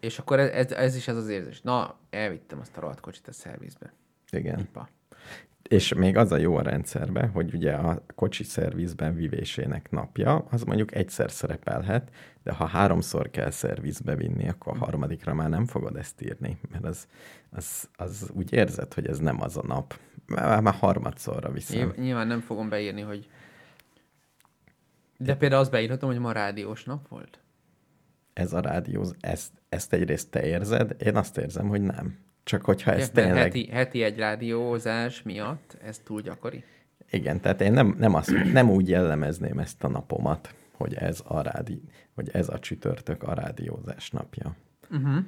és akkor ez, ez, ez is ez az érzés. Na, elvittem azt a rohadt kocsit a szervizbe.
Igen.
Ipa.
És még az a jó a rendszerben, hogy ugye a kocsi szervizben vivésének napja, az mondjuk egyszer szerepelhet, de ha háromszor kell szervizbe vinni, akkor a harmadikra már nem fogod ezt írni, mert az, az, az úgy érzed, hogy ez nem az a nap. Már, már harmadszorra viszem.
Nyilván, nem fogom beírni, hogy... De például azt beírhatom, hogy ma rádiós nap volt.
Ez a rádió, ezt, ezt egyrészt te érzed, én azt érzem, hogy nem. Csak hogyha ez
Mert
tényleg...
heti, heti egy rádiózás miatt ez túl gyakori.
Igen, tehát én nem, nem, azt, nem úgy jellemezném ezt a napomat, hogy ez a, rádi, hogy ez a csütörtök a rádiózás napja.
Uh-huh.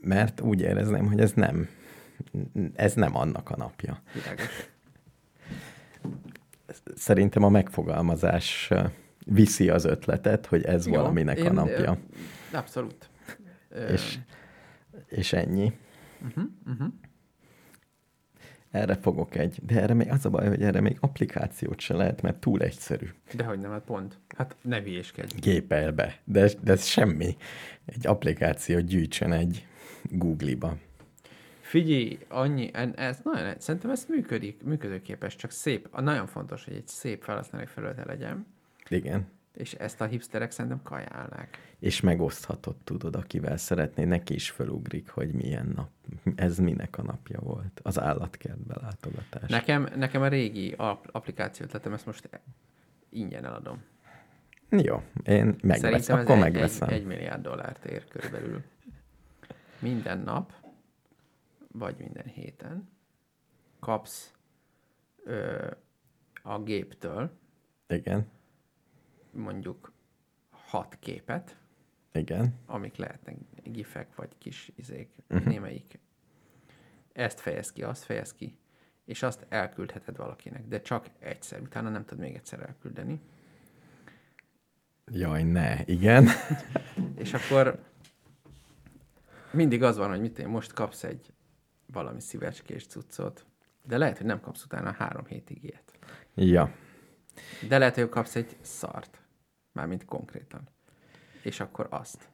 Mert úgy érezném, hogy ez nem, ez nem annak a napja.
Világos.
Szerintem a megfogalmazás viszi az ötletet, hogy ez
Jó,
valaminek a
én,
napja.
ö, Abszolút.
És, és ennyi.
Uh-huh, uh-huh.
Erre fogok egy, de erre még az a baj, hogy erre még applikációt se lehet, mert túl egyszerű.
Dehogy nem, hát pont. Hát ne hülyéskedj.
Gépel be. De, de ez semmi. Egy applikáció gyűjtsön egy Google-ba.
Figyelj, annyi, ez nagyon, szerintem ez működik, működőképes, csak szép, a nagyon fontos, hogy egy szép felhasználói felülete legyen,
Igen.
és ezt a hipsterek szerintem kajálnák.
És megoszthatod, tudod, akivel szeretné, neki is felugrik, hogy milyen nap, ez minek a napja volt. Az állatkertbe látogatás.
Nekem, nekem a régi ap- applikációt lettem, ezt most ingyen eladom.
Jó, én megveszem,
Szerintem
akkor
egy,
megveszem.
egy, egy milliárd dollárt ér körülbelül. Minden nap, vagy minden héten kapsz ö, a géptől
Igen,
mondjuk hat képet,
igen.
amik lehetnek gifek, vagy kis izék, uh-huh. némelyik. Ezt fejez ki, azt fejez ki, és azt elküldheted valakinek, de csak egyszer, utána nem tudod még egyszer elküldeni.
Jaj, ne, igen.
És akkor mindig az van, hogy mit én most kapsz egy valami szívecskés cuccot, de lehet, hogy nem kapsz utána három hétig ilyet.
ja,
De lehet, hogy kapsz egy szart, mármint konkrétan. És akkor azt.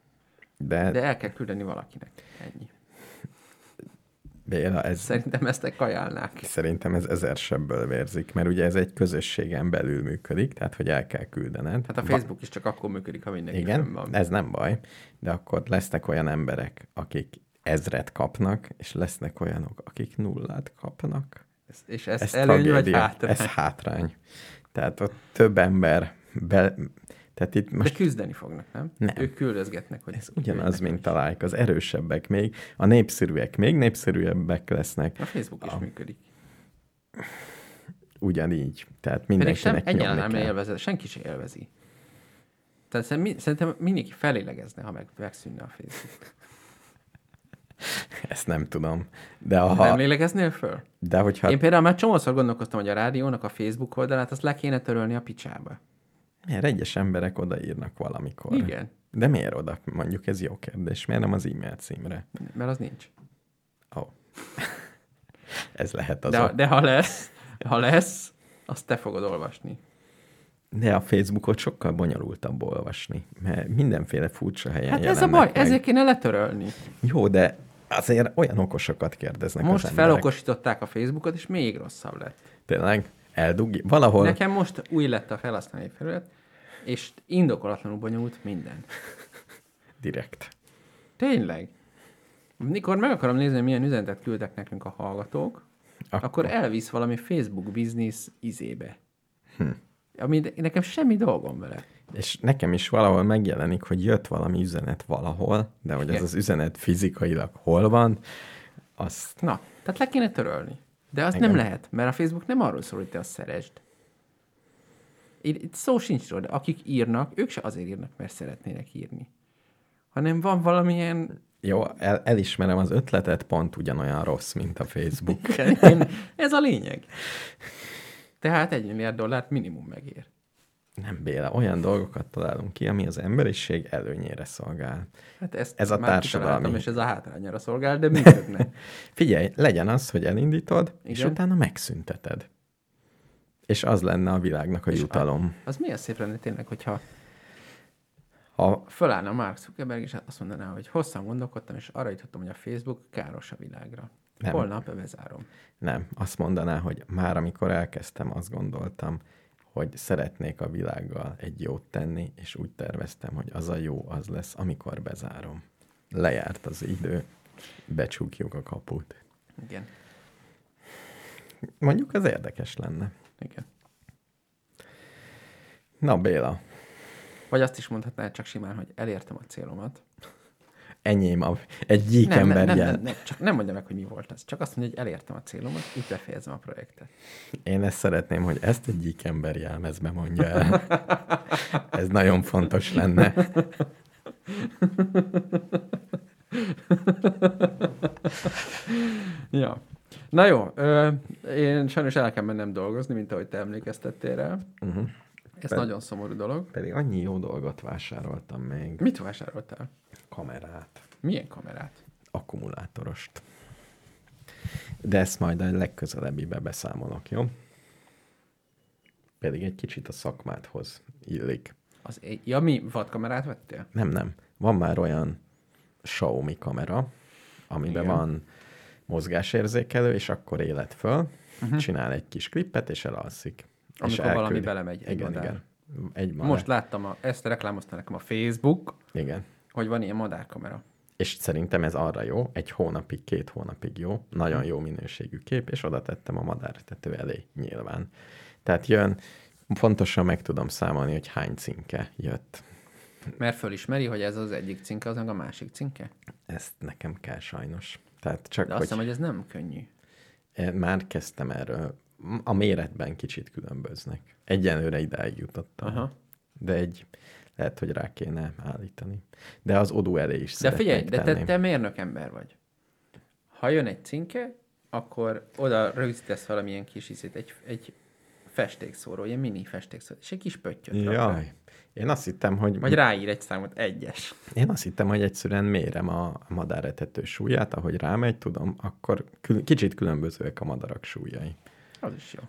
de,
De el kell küldeni valakinek. Ennyi.
Béla, ez,
Szerintem ezt kajálnák.
Szerintem ez ezer sebből vérzik, mert ugye ez egy közösségen belül működik, tehát hogy el kell küldened.
Hát a Facebook is csak akkor működik, ha mindenki
Igen,
van.
ez nem baj, de akkor lesznek olyan emberek, akik ezret kapnak, és lesznek olyanok, akik nullát kapnak.
Ez- És ez,
Ez
előny vagy
tragédia.
hátrány?
Ez hátrány. Tehát ott több ember, be, tehát itt
De
most
küzdeni fognak, nem?
Nem.
Ők küldözgetnek, hogy...
ez ugyanaz, mint a like, az erősebbek még, a népszerűek még népszerűebbek lesznek,
A Facebook is
A-
működik.
ugyanígy. Tehát
Pedig sem,
mindenkinek
egyáltalán nem élvezed, senki sem élvezi. Tehát szerintem, mi- szerintem mindenki felélegezne, ha meg, megszűnne a Facebook.
Ezt nem tudom. De,
Ha... Nem lélegeznél föl?
de hogyha
Én például már csomószor gondolkoztam, hogy a rádiónak a Facebook oldalát azt le kéne törölni a picsába.
Miért egyes emberek odaírnak valamikor?
Igen,
De miért oda? Mondjuk ez jó kérdés. Miért nem az e-mail címre?
mert az nincs.
Ó. Oh. ez lehet az
De,
a...
de ha lesz, ha lesz, azt te fogod olvasni.
De a Facebookot sokkal bonyolultabb olvasni, mert mindenféle furcsa helyen
Hát ez a baj,
meg.
ezért kéne letörölni.
Jó, de azért olyan okosokat kérdeznek
Most
az emberek.
felokosították a Facebookot, és még rosszabb lett.
Tényleg, eldugja. Valahol
Nekem most új lett a felhasználói felület, és indokolatlanul bonyolult minden.
direkt.
Tényleg. Mikor meg akarom nézni, milyen üzenetet küldtek nekünk a hallgatók, akkor, akkor elvisz valami Facebook business izébe. Hm. Ami nekem semmi dolgom vele.
És nekem is valahol megjelenik, hogy jött valami üzenet valahol, de hogy ez az üzenet fizikailag hol van, azt
Na, tehát le kéne törölni. De az
Igen.
nem lehet, mert a Facebook nem arról szól, hogy te azt szeresd. Itt szó sincs róla, akik írnak, ők se azért írnak, mert szeretnének írni. Hanem van valamilyen...
jó, el, elismerem az ötletet, pont ugyanolyan rossz, mint a Facebook.
Ez a lényeg. Tehát egy milliárd dollárt minimum megér.
Nem Béla, olyan dolgokat találunk ki, ami az emberiség előnyére szolgál.
Hát ezt
Ez a társadalmi-
és ez a hátrányára szolgál, de működne.
Figyelj, legyen az, hogy elindítod, és
Igen.
utána megszünteted. És az lenne a világnak a
És
jutalom.
Az milyen szép lenne tényleg, hogyha
Ha
fölállna Mark Zuckerberg, és azt mondaná, hogy hosszan gondolkodtam, és arra jutottam, hogy a Facebook káros a világra.
Nem.
Holnap bezárom.
nem, azt mondaná, hogy már amikor elkezdtem, azt gondoltam, hogy szeretnék a világgal egy jót tenni, és úgy terveztem, hogy az a jó az lesz, amikor bezárom. Lejárt az idő, becsukjuk a kaput.
Igen.
Mondjuk az érdekes lenne.
Igen.
Na Béla,
Vagy azt is mondhatná csak simán, hogy elértem a célomat.
Enyém a, egy gyík
Nem, nem,
ember
nem,
jel.
nem, nem, csak nem mondja meg, hogy mi volt ez. Csak azt mondja, hogy elértem a célomat, így befejezem a projektet.
Én ezt szeretném, hogy ezt egy gyík ember jelmezbe mondja el. Ez nagyon fontos lenne.
Ja. Na jó, ö, én sajnos el kell mennem dolgozni, mint ahogy te emlékeztettél rá.
Uh-huh.
Ez
Pe-
nagyon szomorú dolog.
Pedig annyi jó dolgot vásároltam még.
Mit vásároltál?
Kamerát,
Milyen kamerát?
akkumulátorost. De ezt majd a legközelebbibe beszámolok, jó? Pedig egy kicsit a szakmádhoz illik.
Az, ja, mi vadkamerát vettél?
Nem, nem. Van már olyan Xiaomi kamera, amiben
Igen.
van mozgásérzékelő, és akkor élet föl, uh-huh. csinál egy kis klippet, és elalszik. és.
Amikor valami
elküldi.
belemegy egy
igen,
madár.
igen. Egy madár.
Most láttam, a, ezt reklámozta nekem a Facebook,
Igen.
Hogy van ilyen madárkamera.
És szerintem ez arra jó, egy hónapig, két hónapig jó, nagyon jó minőségű kép, és oda tettem a madártető elé nyilván. Tehát jön, pontosan meg tudom számolni, hogy hány cinke jött.
Mert fölismeri, hogy ez az egyik cinke, az meg a másik cinke.
Ezt nekem kell sajnos. Tehát csak,
De azt
hogy
hiszem, hogy ez nem könnyű.
már kezdtem erről. A méretben kicsit különböznek. Egyenlőre idáig jutottam.
Aha.
De egy, lehet, hogy rá kéne állítani. De az odú elé is
De figyelj, de te, te mérnök ember vagy. Ha jön egy cinke, akkor oda rögzítesz valamilyen kis izét, egy, egy festékszóró, ilyen mini festékszóró, és egy kis pöttyöt.
Jaj. Én azt hittem, hogy
Vagy ráír egy számot, egyes.
Én azt hittem, hogy egyszerűen mérem a madáretető súlyát, ahogy rámegy, tudom, akkor kül- kicsit különbözőek a madarak súlyai.
Az is jó.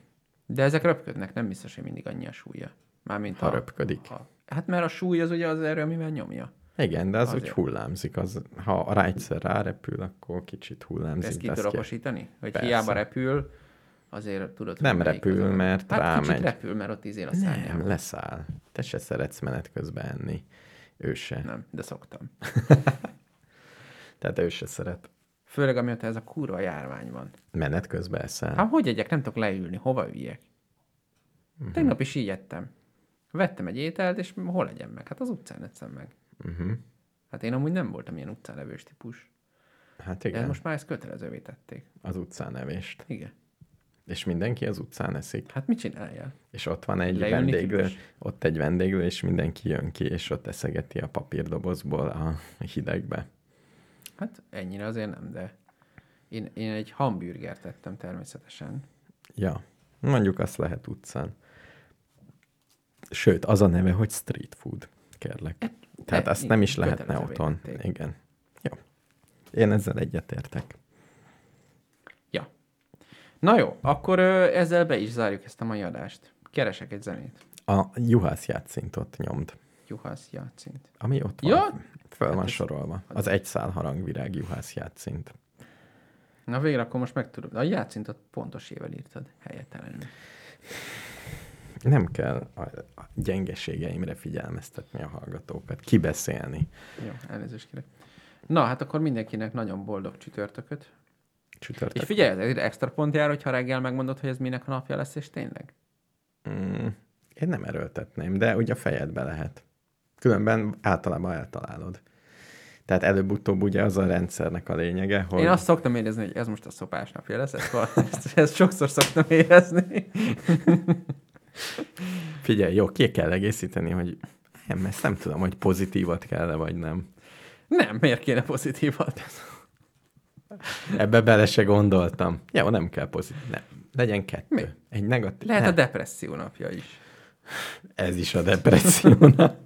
De ezek röpködnek, nem biztos, hogy mindig annyi a súlya. Mármint
Ha röpködik.
Ha, hát mert a súly az ugye az erő, amivel nyomja.
Igen, de az
Azért.
úgy hullámzik. Az, ha rá egyszer rárepül, akkor kicsit
De
hullámzik.
ezt ki
de azt ki-
okosítani? Hogy
Persze.
hiába repül, azért tudod,
Nem
hogy
repül,
az
mert
hát
rámegy.
kicsit repül, mert ott izél a szárnyával.
Nem, leszáll. Te se szeretsz menet közben enni. Ő se.
Nem, de szoktam.
Tehát ő se szeret.
Főleg amióta ez a kurva járvány van.
Menet közben eszel.
Hát hogy egyek, nem tudok leülni, hova üljek?
Mhm.
Tegnap is így ettem. Vettem egy ételt, és hol legyem meg? Hát az utcán eszem meg.
Uh-huh.
Hát én amúgy nem voltam ilyen utcán levős típus.
Hát
De
igen,
most már ezt kötelezővé tették.
az utcán evést.
Igen.
És mindenki az utcán eszik.
Hát mit csináljál?
És ott van egy
Leülni
vendéglő,
tilos.
ott egy vendéglő, és mindenki jön ki, és ott eszegeti a papírdobozból a hidegbe.
Hát ennyire azért nem, de én, én egy hamburgert tettem természetesen.
Ja, mondjuk azt lehet utcán. Sőt, az a neve, hogy street food, kérlek. Tehát
e,
azt nem is lehetne otthon. Igen. Jó. Én ezzel egyetértek.
Ja. Na jó, akkor ö, ezzel be is zárjuk ezt a mai adást. Keresek egy zenét.
A juhász játszintot nyomd,
Juhász játszint.
ami ott van.
Ja?
Föl van
Hát ez-
sorolva. Az egy szál harangvirág juhász játszint.
Na végre akkor most megtudod. A játszintot pontos ével írtad, helyettelenül.
Nem kell a gyengeségeimre figyelmeztetni a hallgatókat, kibeszélni.
Jó, elnézést kérek. Na, hát akkor mindenkinek nagyon boldog csütörtököt.
Csütörtök.
És figyelj, ez extra pont jár, hogyha reggel megmondod, hogy ez minek a napja lesz, és tényleg?
Mm, én nem erőltetném, de ugye a fejedbe lehet. Különben általában eltalálod. Tehát előbb-utóbb ugye az a rendszernek a lényege, hogy...
Én azt szoktam érezni, hogy ez most a szopás napja lesz, ezt, ezt, ezt sokszor szoktam érezni.
Figyelj, jó, ki kell egészíteni, hogy nem, ezt nem tudom, hogy pozitívat kell vagy nem.
Nem, miért kéne pozitívat?
Ebbe bele se gondoltam. Jó, nem kell pozitív. Nem. Legyen kettő.
Mi?
Egy negatív.
Lehet a
nem.
depresszió napja is.
Ez is a depressziónak.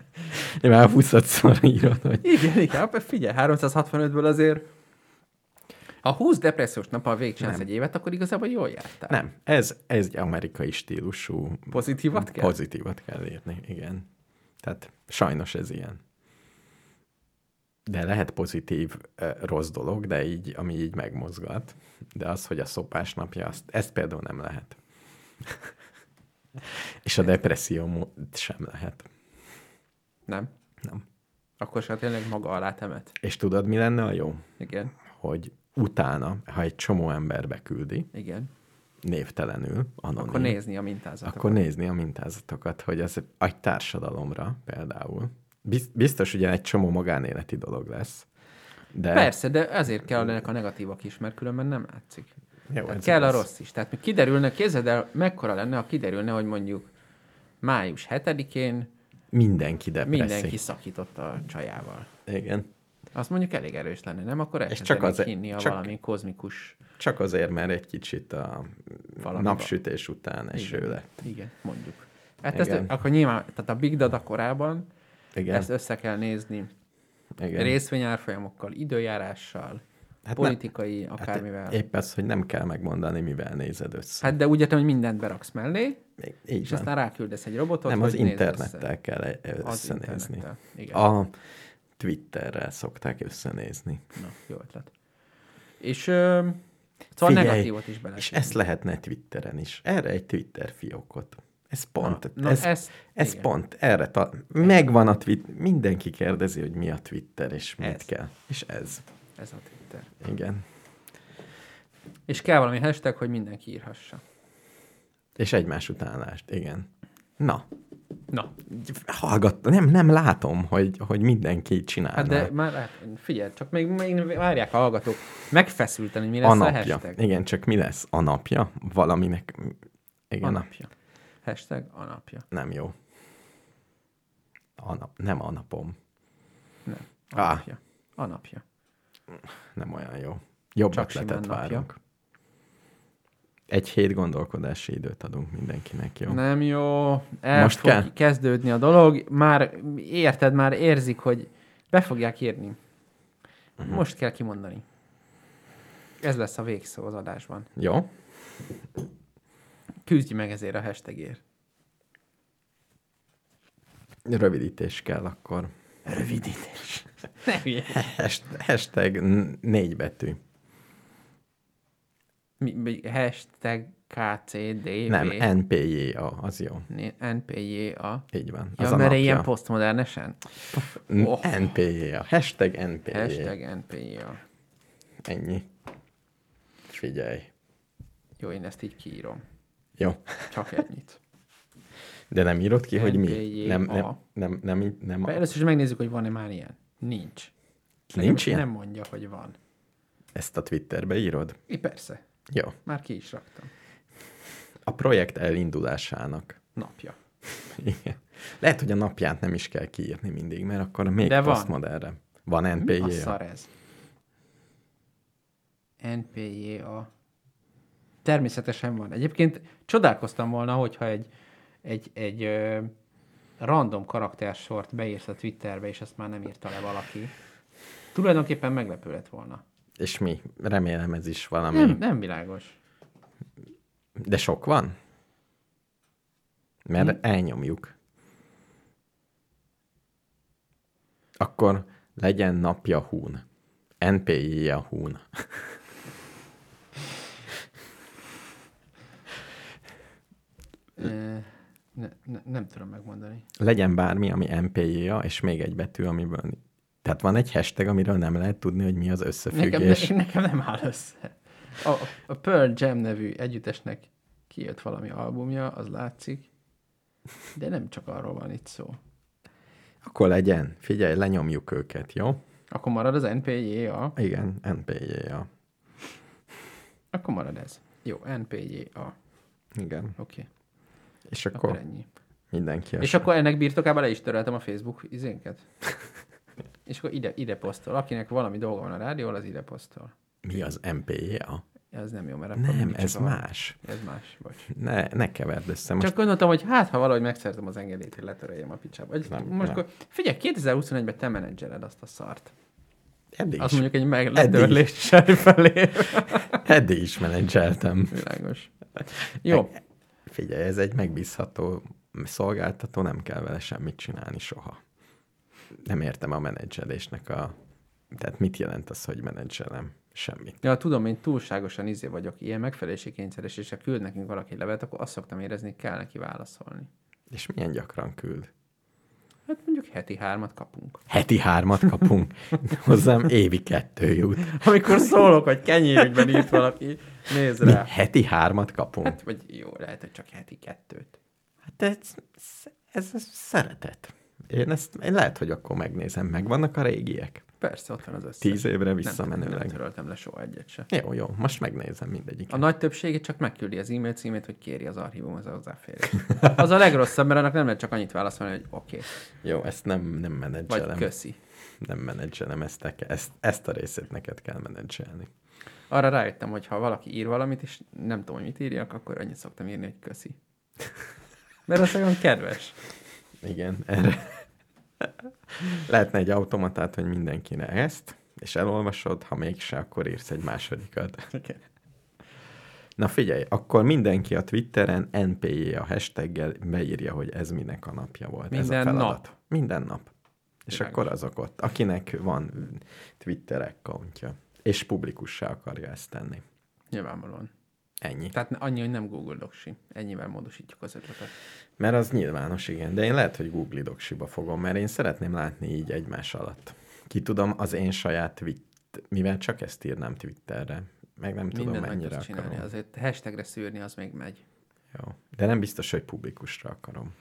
Én már 20-szor írod, hogy
Igen, igen, figyelj, 365-ből azért ha 20 depressziós nappal végigcsinálsz egy évet, akkor igazából jól jártál.
nem, ez, ez egy amerikai stílusú
Pozitívat kell?
Pozitívat kell írni, igen. Tehát sajnos ez ilyen. De lehet pozitív rossz dolog, de így, ami így megmozgat. De az, hogy a szopás napja, azt, ezt például nem lehet. És a depresszió sem lehet.
Nem?
Nem.
Akkor se tényleg maga alá temet.
És tudod, mi lenne a jó?
Igen,
Hogy utána, ha egy csomó ember beküldi,
igen.
névtelenül, anonim,
Akkor nézni a mintázatokat.
akkor nézni a mintázatokat, hogy az egy társadalomra például. Biz- Biztos, ugye egy csomó magánéleti dolog lesz. De
Persze, de ezért kell ennek a negatívak is, mert különben nem látszik.
jó,
Tehát
ez
kell a
igaz.
rossz is. Tehát mi kiderülne, képzeld el, mekkora lenne, ha kiderülne, hogy mondjuk május 7-én
Mindenki depresszió.
mindenki szakított a csajával.
Igen.
Azt mondjuk elég erős lenne, nem? Akkor
csak
elkezdenék
az-
hinni a
csak-
valami kozmikus
Csak azért, mert egy kicsit a
Valamiba.
napsütés után eső
Igen.
lett.
Igen, mondjuk. Hát
Igen.
ezt, akkor nyilván, tehát a Big Data korában
Igen.
ezt össze kell nézni
Igen.
részvényárfolyamokkal, időjárással,
Hát
politikai,
nem-
akármivel.
Hát épp az, hogy nem kell megmondani, mivel nézed össze.
Hát de úgy értem, hogy mindent beraksz mellé,
Még így
és
van.
aztán ráküldesz egy robotot,
nem, az internettel
össze.
kell e-
Az
összenézni.
internettel. Igen.
A Twitterrel szokták összenézni.
Na, jó ötlet. És ö, szóval
Figyelj,
negatívot is bele.
És ezt lehetne Twitteren is. Erre egy Twitter fiókot. Ez pont.
Na, na
ez,
ez-
ez
igen.
pont. Erre ta, megvan a Twitter. Mindenki kérdezi, hogy mi a Twitter, és mit
Ez.
kell. És ez.
Ez a Twitter.
Igen.
És kell valami hashtag, hogy mindenki írhassa.
És egymás utánlást. Igen. Na,
Na,
hallgat, nem, nem látom, hogy, hogy mindenki csinálna.
hát de már hát, figyelj, csak még, még várják a hallgatók megfeszülten, hogy mi lesz
a
a,
napja.
hashtag.
Igen, csak mi lesz? A napja? Valaminek... Igen,
A
a
napja. Hashtag a napja.
nem jó. A nap, nem a napom.
Nem. A napja. A napja.
Nem olyan jó. Jobb
Csak
ötletet
simán napja.
Egy hét gondolkodási időt adunk mindenkinek, jó?
Nem jó. El
Most
fog
kell?
kezdődni a dolog. Már érted, már érzik, hogy be fogják írni. Uh-huh. Most kell kimondani. Ez lesz a végszó az adásban.
Jó?
Küzdj meg ezért a hashtagért.
Rövidítés kell akkor.
Rövidítés. Ne hülye.
Hasht- Hashtag négy betű.
Mi, hashtag KCDV.
Nem, NPJA, az jó.
NPJA.
Így van.
Ja,
Az
mert ilyen posztmodernesen? Oh.
NPJA. Hashtag NPJA.
Hashtag NPJA.
Ennyi. Figyelj.
Jó, én ezt így kiírom.
Jó.
Csak ennyit.
De nem írod ki, hogy mi? Nem, nem, nem, nem, nem,
először is megnézzük, hogy van-e már ilyen. Nincs.
Nincs ilyen?
Nem mondja, hogy van.
Ezt a Twitterbe írod?
I, persze.
Jó.
Már ki is raktam.
A projekt elindulásának.
Napja.
Igen. Lehet, hogy a napját nem is kell kiírni mindig, mert akkor még
De van.
posztmodernre. Van
Mi a szar ez? NPJA. Természetesen van. Egyébként csodálkoztam volna, hogyha egy, egy, egy ö, random karaktersort beírsz a Twitterbe, és ezt már nem írta le valaki. Tulajdonképpen meglepő lett volna.
És mi? Remélem ez is valami.
Nem, nem világos.
De sok van? Mert
Hm.
elnyomjuk. Akkor legyen napja hún. NPI a hún.
Ne, ne, nem tudom megmondani.
Legyen bármi, ami NPI-ja, és még egy betű, amiből... Tehát van egy hashtag, amiről nem lehet tudni, hogy mi az
Nekem,
összefüggés.
ne, nekem nem áll össze. A, a Pearl Jam nevű együttesnek kijött valami albumja, az látszik, de nem csak arról van itt szó.
Akkor legyen. Figyelj, lenyomjuk őket, jó?
Akkor marad az NPJ-A,
Igen, NPI-ja.
akkor marad ez. Jó, NPJ-A.
Igen.
Oké, okay.
És
akkor
akkor
ennyi.
mindenki
És akkor ennek birtokában le is töröltem a Facebook izénket. És akkor ide, ide posztol. Akinek valami dolga van a rádióval, az ide posztol.
Mi az NPI-ja?
Ez nem jó, mert akkor
Nem, ez
a-
más.
Ez más, bocs.
Ne, ne keverd össze. Most
Csak gondoltam, hogy hát, ha valahogy megszerzem az engedélyt, hogy letöröljem a picsába.
Nem,
most
nem.
akkor, figyelj, 2021-ben te menedzseled azt a szart.
eddig
Az
is,
mondjuk egy meg letörléssel felé.
eddig is menedzseltem.
Világos. Jó,
Figyelj, ez egy megbízható szolgáltató, nem kell vele semmit csinálni soha. Nem értem a menedzselésnek a... Tehát mit jelent az, hogy menedzselem? Semmit.
ja, tudom, én túlságosan izé vagyok, ilyen megfelelési kényszeres, és ha küld nekünk valaki egy levelet, akkor azt szoktam érezni, hogy kell neki válaszolni.
És milyen gyakran küld?
Hát mondjuk heti hármat kapunk.
Heti hármat kapunk. Hozzám évi kettő jut.
Amikor szólok, hogy kenyérükben írt valaki, nézd
Mi
rá.
heti hármat kapunk?
Hát, vagy jó, lehet, hogy csak heti kettőt.
Hát ez, ez, ez szeretet. Én ezt én lehet, hogy akkor megnézem. Megvannak a régiek.
Persze, ott van az összes.
Tíz évre
nem,
visszamenőleg.
nem töröltem le soha egyet se.
Jó, jó, most megnézem mindegyiket.
A nagy többsége csak megküldi az e-mail címét, hogy kéri az archívumhoz a hozzáférést. Az a legrosszabb, mert annak nem lehet csak annyit válaszolni, hogy oké, okay,
Jó, ezt nem, nem
vagy
menedzselem.
köszi.
Nem menedzselem, ezt, te ezt, ezt a részét neked kell menedzselni.
Arra rájöttem, hogy ha valaki ír valamit, és nem tudom, hogy mit írjak, akkor annyit szoktam írni, hogy köszi. Mert az olyan kedves.
Igen, erre. Lehetne egy automatát, hogy mindenkinek ezt, és elolvasod, ha mégse, akkor írsz egy másodikat.
Igen.
Na figyelj, akkor mindenki a Twitteren NPJ a hashtaggel beírja, hogy ez minek a napja volt. ez a
Minden
feladat.
nap.
Minden nap. És
Világos.
akkor azok ott, akinek van Twitter accountja, és publikussá akarja ezt tenni.
Nyilvánvalóan.
Ennyi.
Tehát annyi, hogy nem Google Doksi. Ennyivel módosítjuk az ötletet.
Mert az nyilvános, igen. De én lehet, hogy Google Docsiba fogom, mert én szeretném látni így egymás alatt. Ki tudom, az én saját tweet, mivel csak ezt írnám Twitterre, meg nem tudom,
Minden meg
mennyire
tudsz csinálni.
akarom.
Azért hashtagre szűrni, az még megy.
Jó. De nem biztos, hogy publikusra akarom.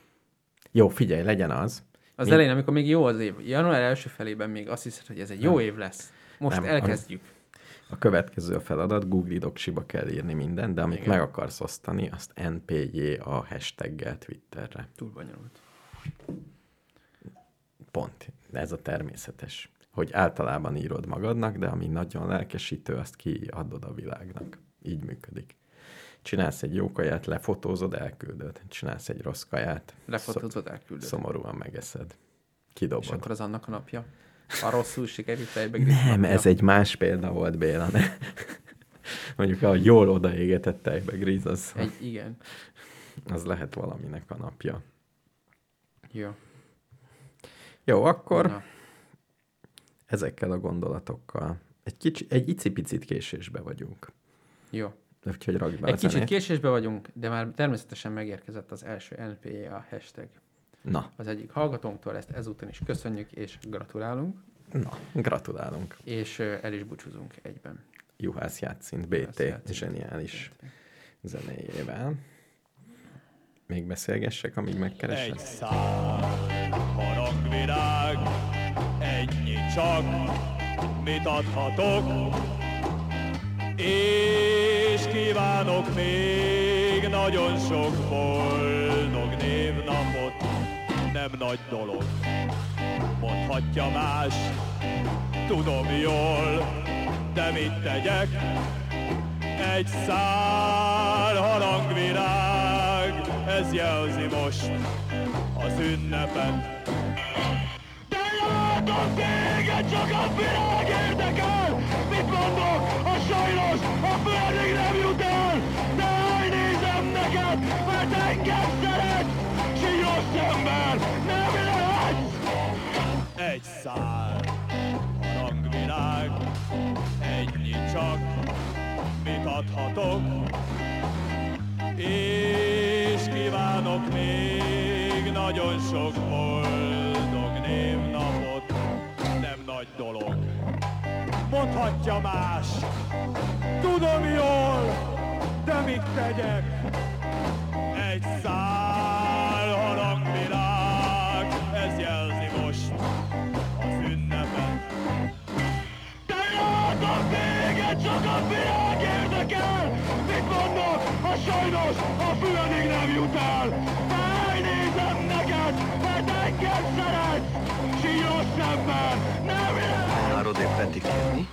Jó, figyelj, legyen az.
Az
Mi-
elején, amikor még jó az év, január első felében még azt hiszed, hogy ez egy jó
Nem.
év lesz. Most
Nem,
elkezdjük.
A következő a feladat, Google Docsiba kell írni mindent, de amit
Igen.
meg akarsz osztani, azt NPJ a hashtaggel Twitterre.
Túl bonyolult.
Pont. De ez a természetes. Hogy általában írod magadnak, de ami nagyon lelkesítő, azt kiadod a világnak. Így működik. Csinálsz egy jó kaját, lefotózod, elküldöd. Csinálsz egy rossz kaját,
Lefotózod, elküldöd.
szom- szomorúan megeszed.
És
Kidobod.
akkor az annak a napja. Ha rosszul sikerült fejbe
Nem, ez egy más példa volt, Béla. Ne? Mondjuk, ahogy jól odaégetett tejbe gríz, az,
Egy, igen.
az lehet valaminek a napja.
Jó.
Jó, akkor
Na,
ezekkel a gondolatokkal egy, kicsi, egy icipicit késésbe vagyunk.
jó.
Úgyhogy rakd be
Egy
a
kicsit
zenét.
késésbe vagyunk, de már természetesen megérkezett az első NPA hashtag.
Na,
Az egyik hallgatónktól ezt ezúton is köszönjük, és gratulálunk,
na, gratulálunk.
és el is búcsúzunk egyben.
Juhász Játszint,
Juhász
BT,
Játszint.
zseniális zenéjével. Még beszélgessek, amíg
Egy
megkeresed?
szám, harangvirág, ennyi csak, mit adhatok, és kívánok még nagyon sok névnapot, nem nagy dolog, mondhatja más, tudom jól, de mit tegyek, egy szál harangvirág, ez jelzi most az ünnepet. De látom téged, csak a virág érdekel! Mit mondok? A sajnos a földig nem jut el! De elnézem neked, mert engem szeret! egy ember nem lesz! Egy szál harangvilág, ennyi csak, mit adhatok, és kívánok még nagyon sok boldog névnapot, nem nagy dolog. Mondhatja más, tudom jól, de mit tegyek? Egy szár. Téged, csak a világ érdekel! Mit mondok, ha sajnos a füledig nem jut el? Elnézem neked, mert engem szeretsz! Síros szemben, nem lehet!
Arról éppen kérni?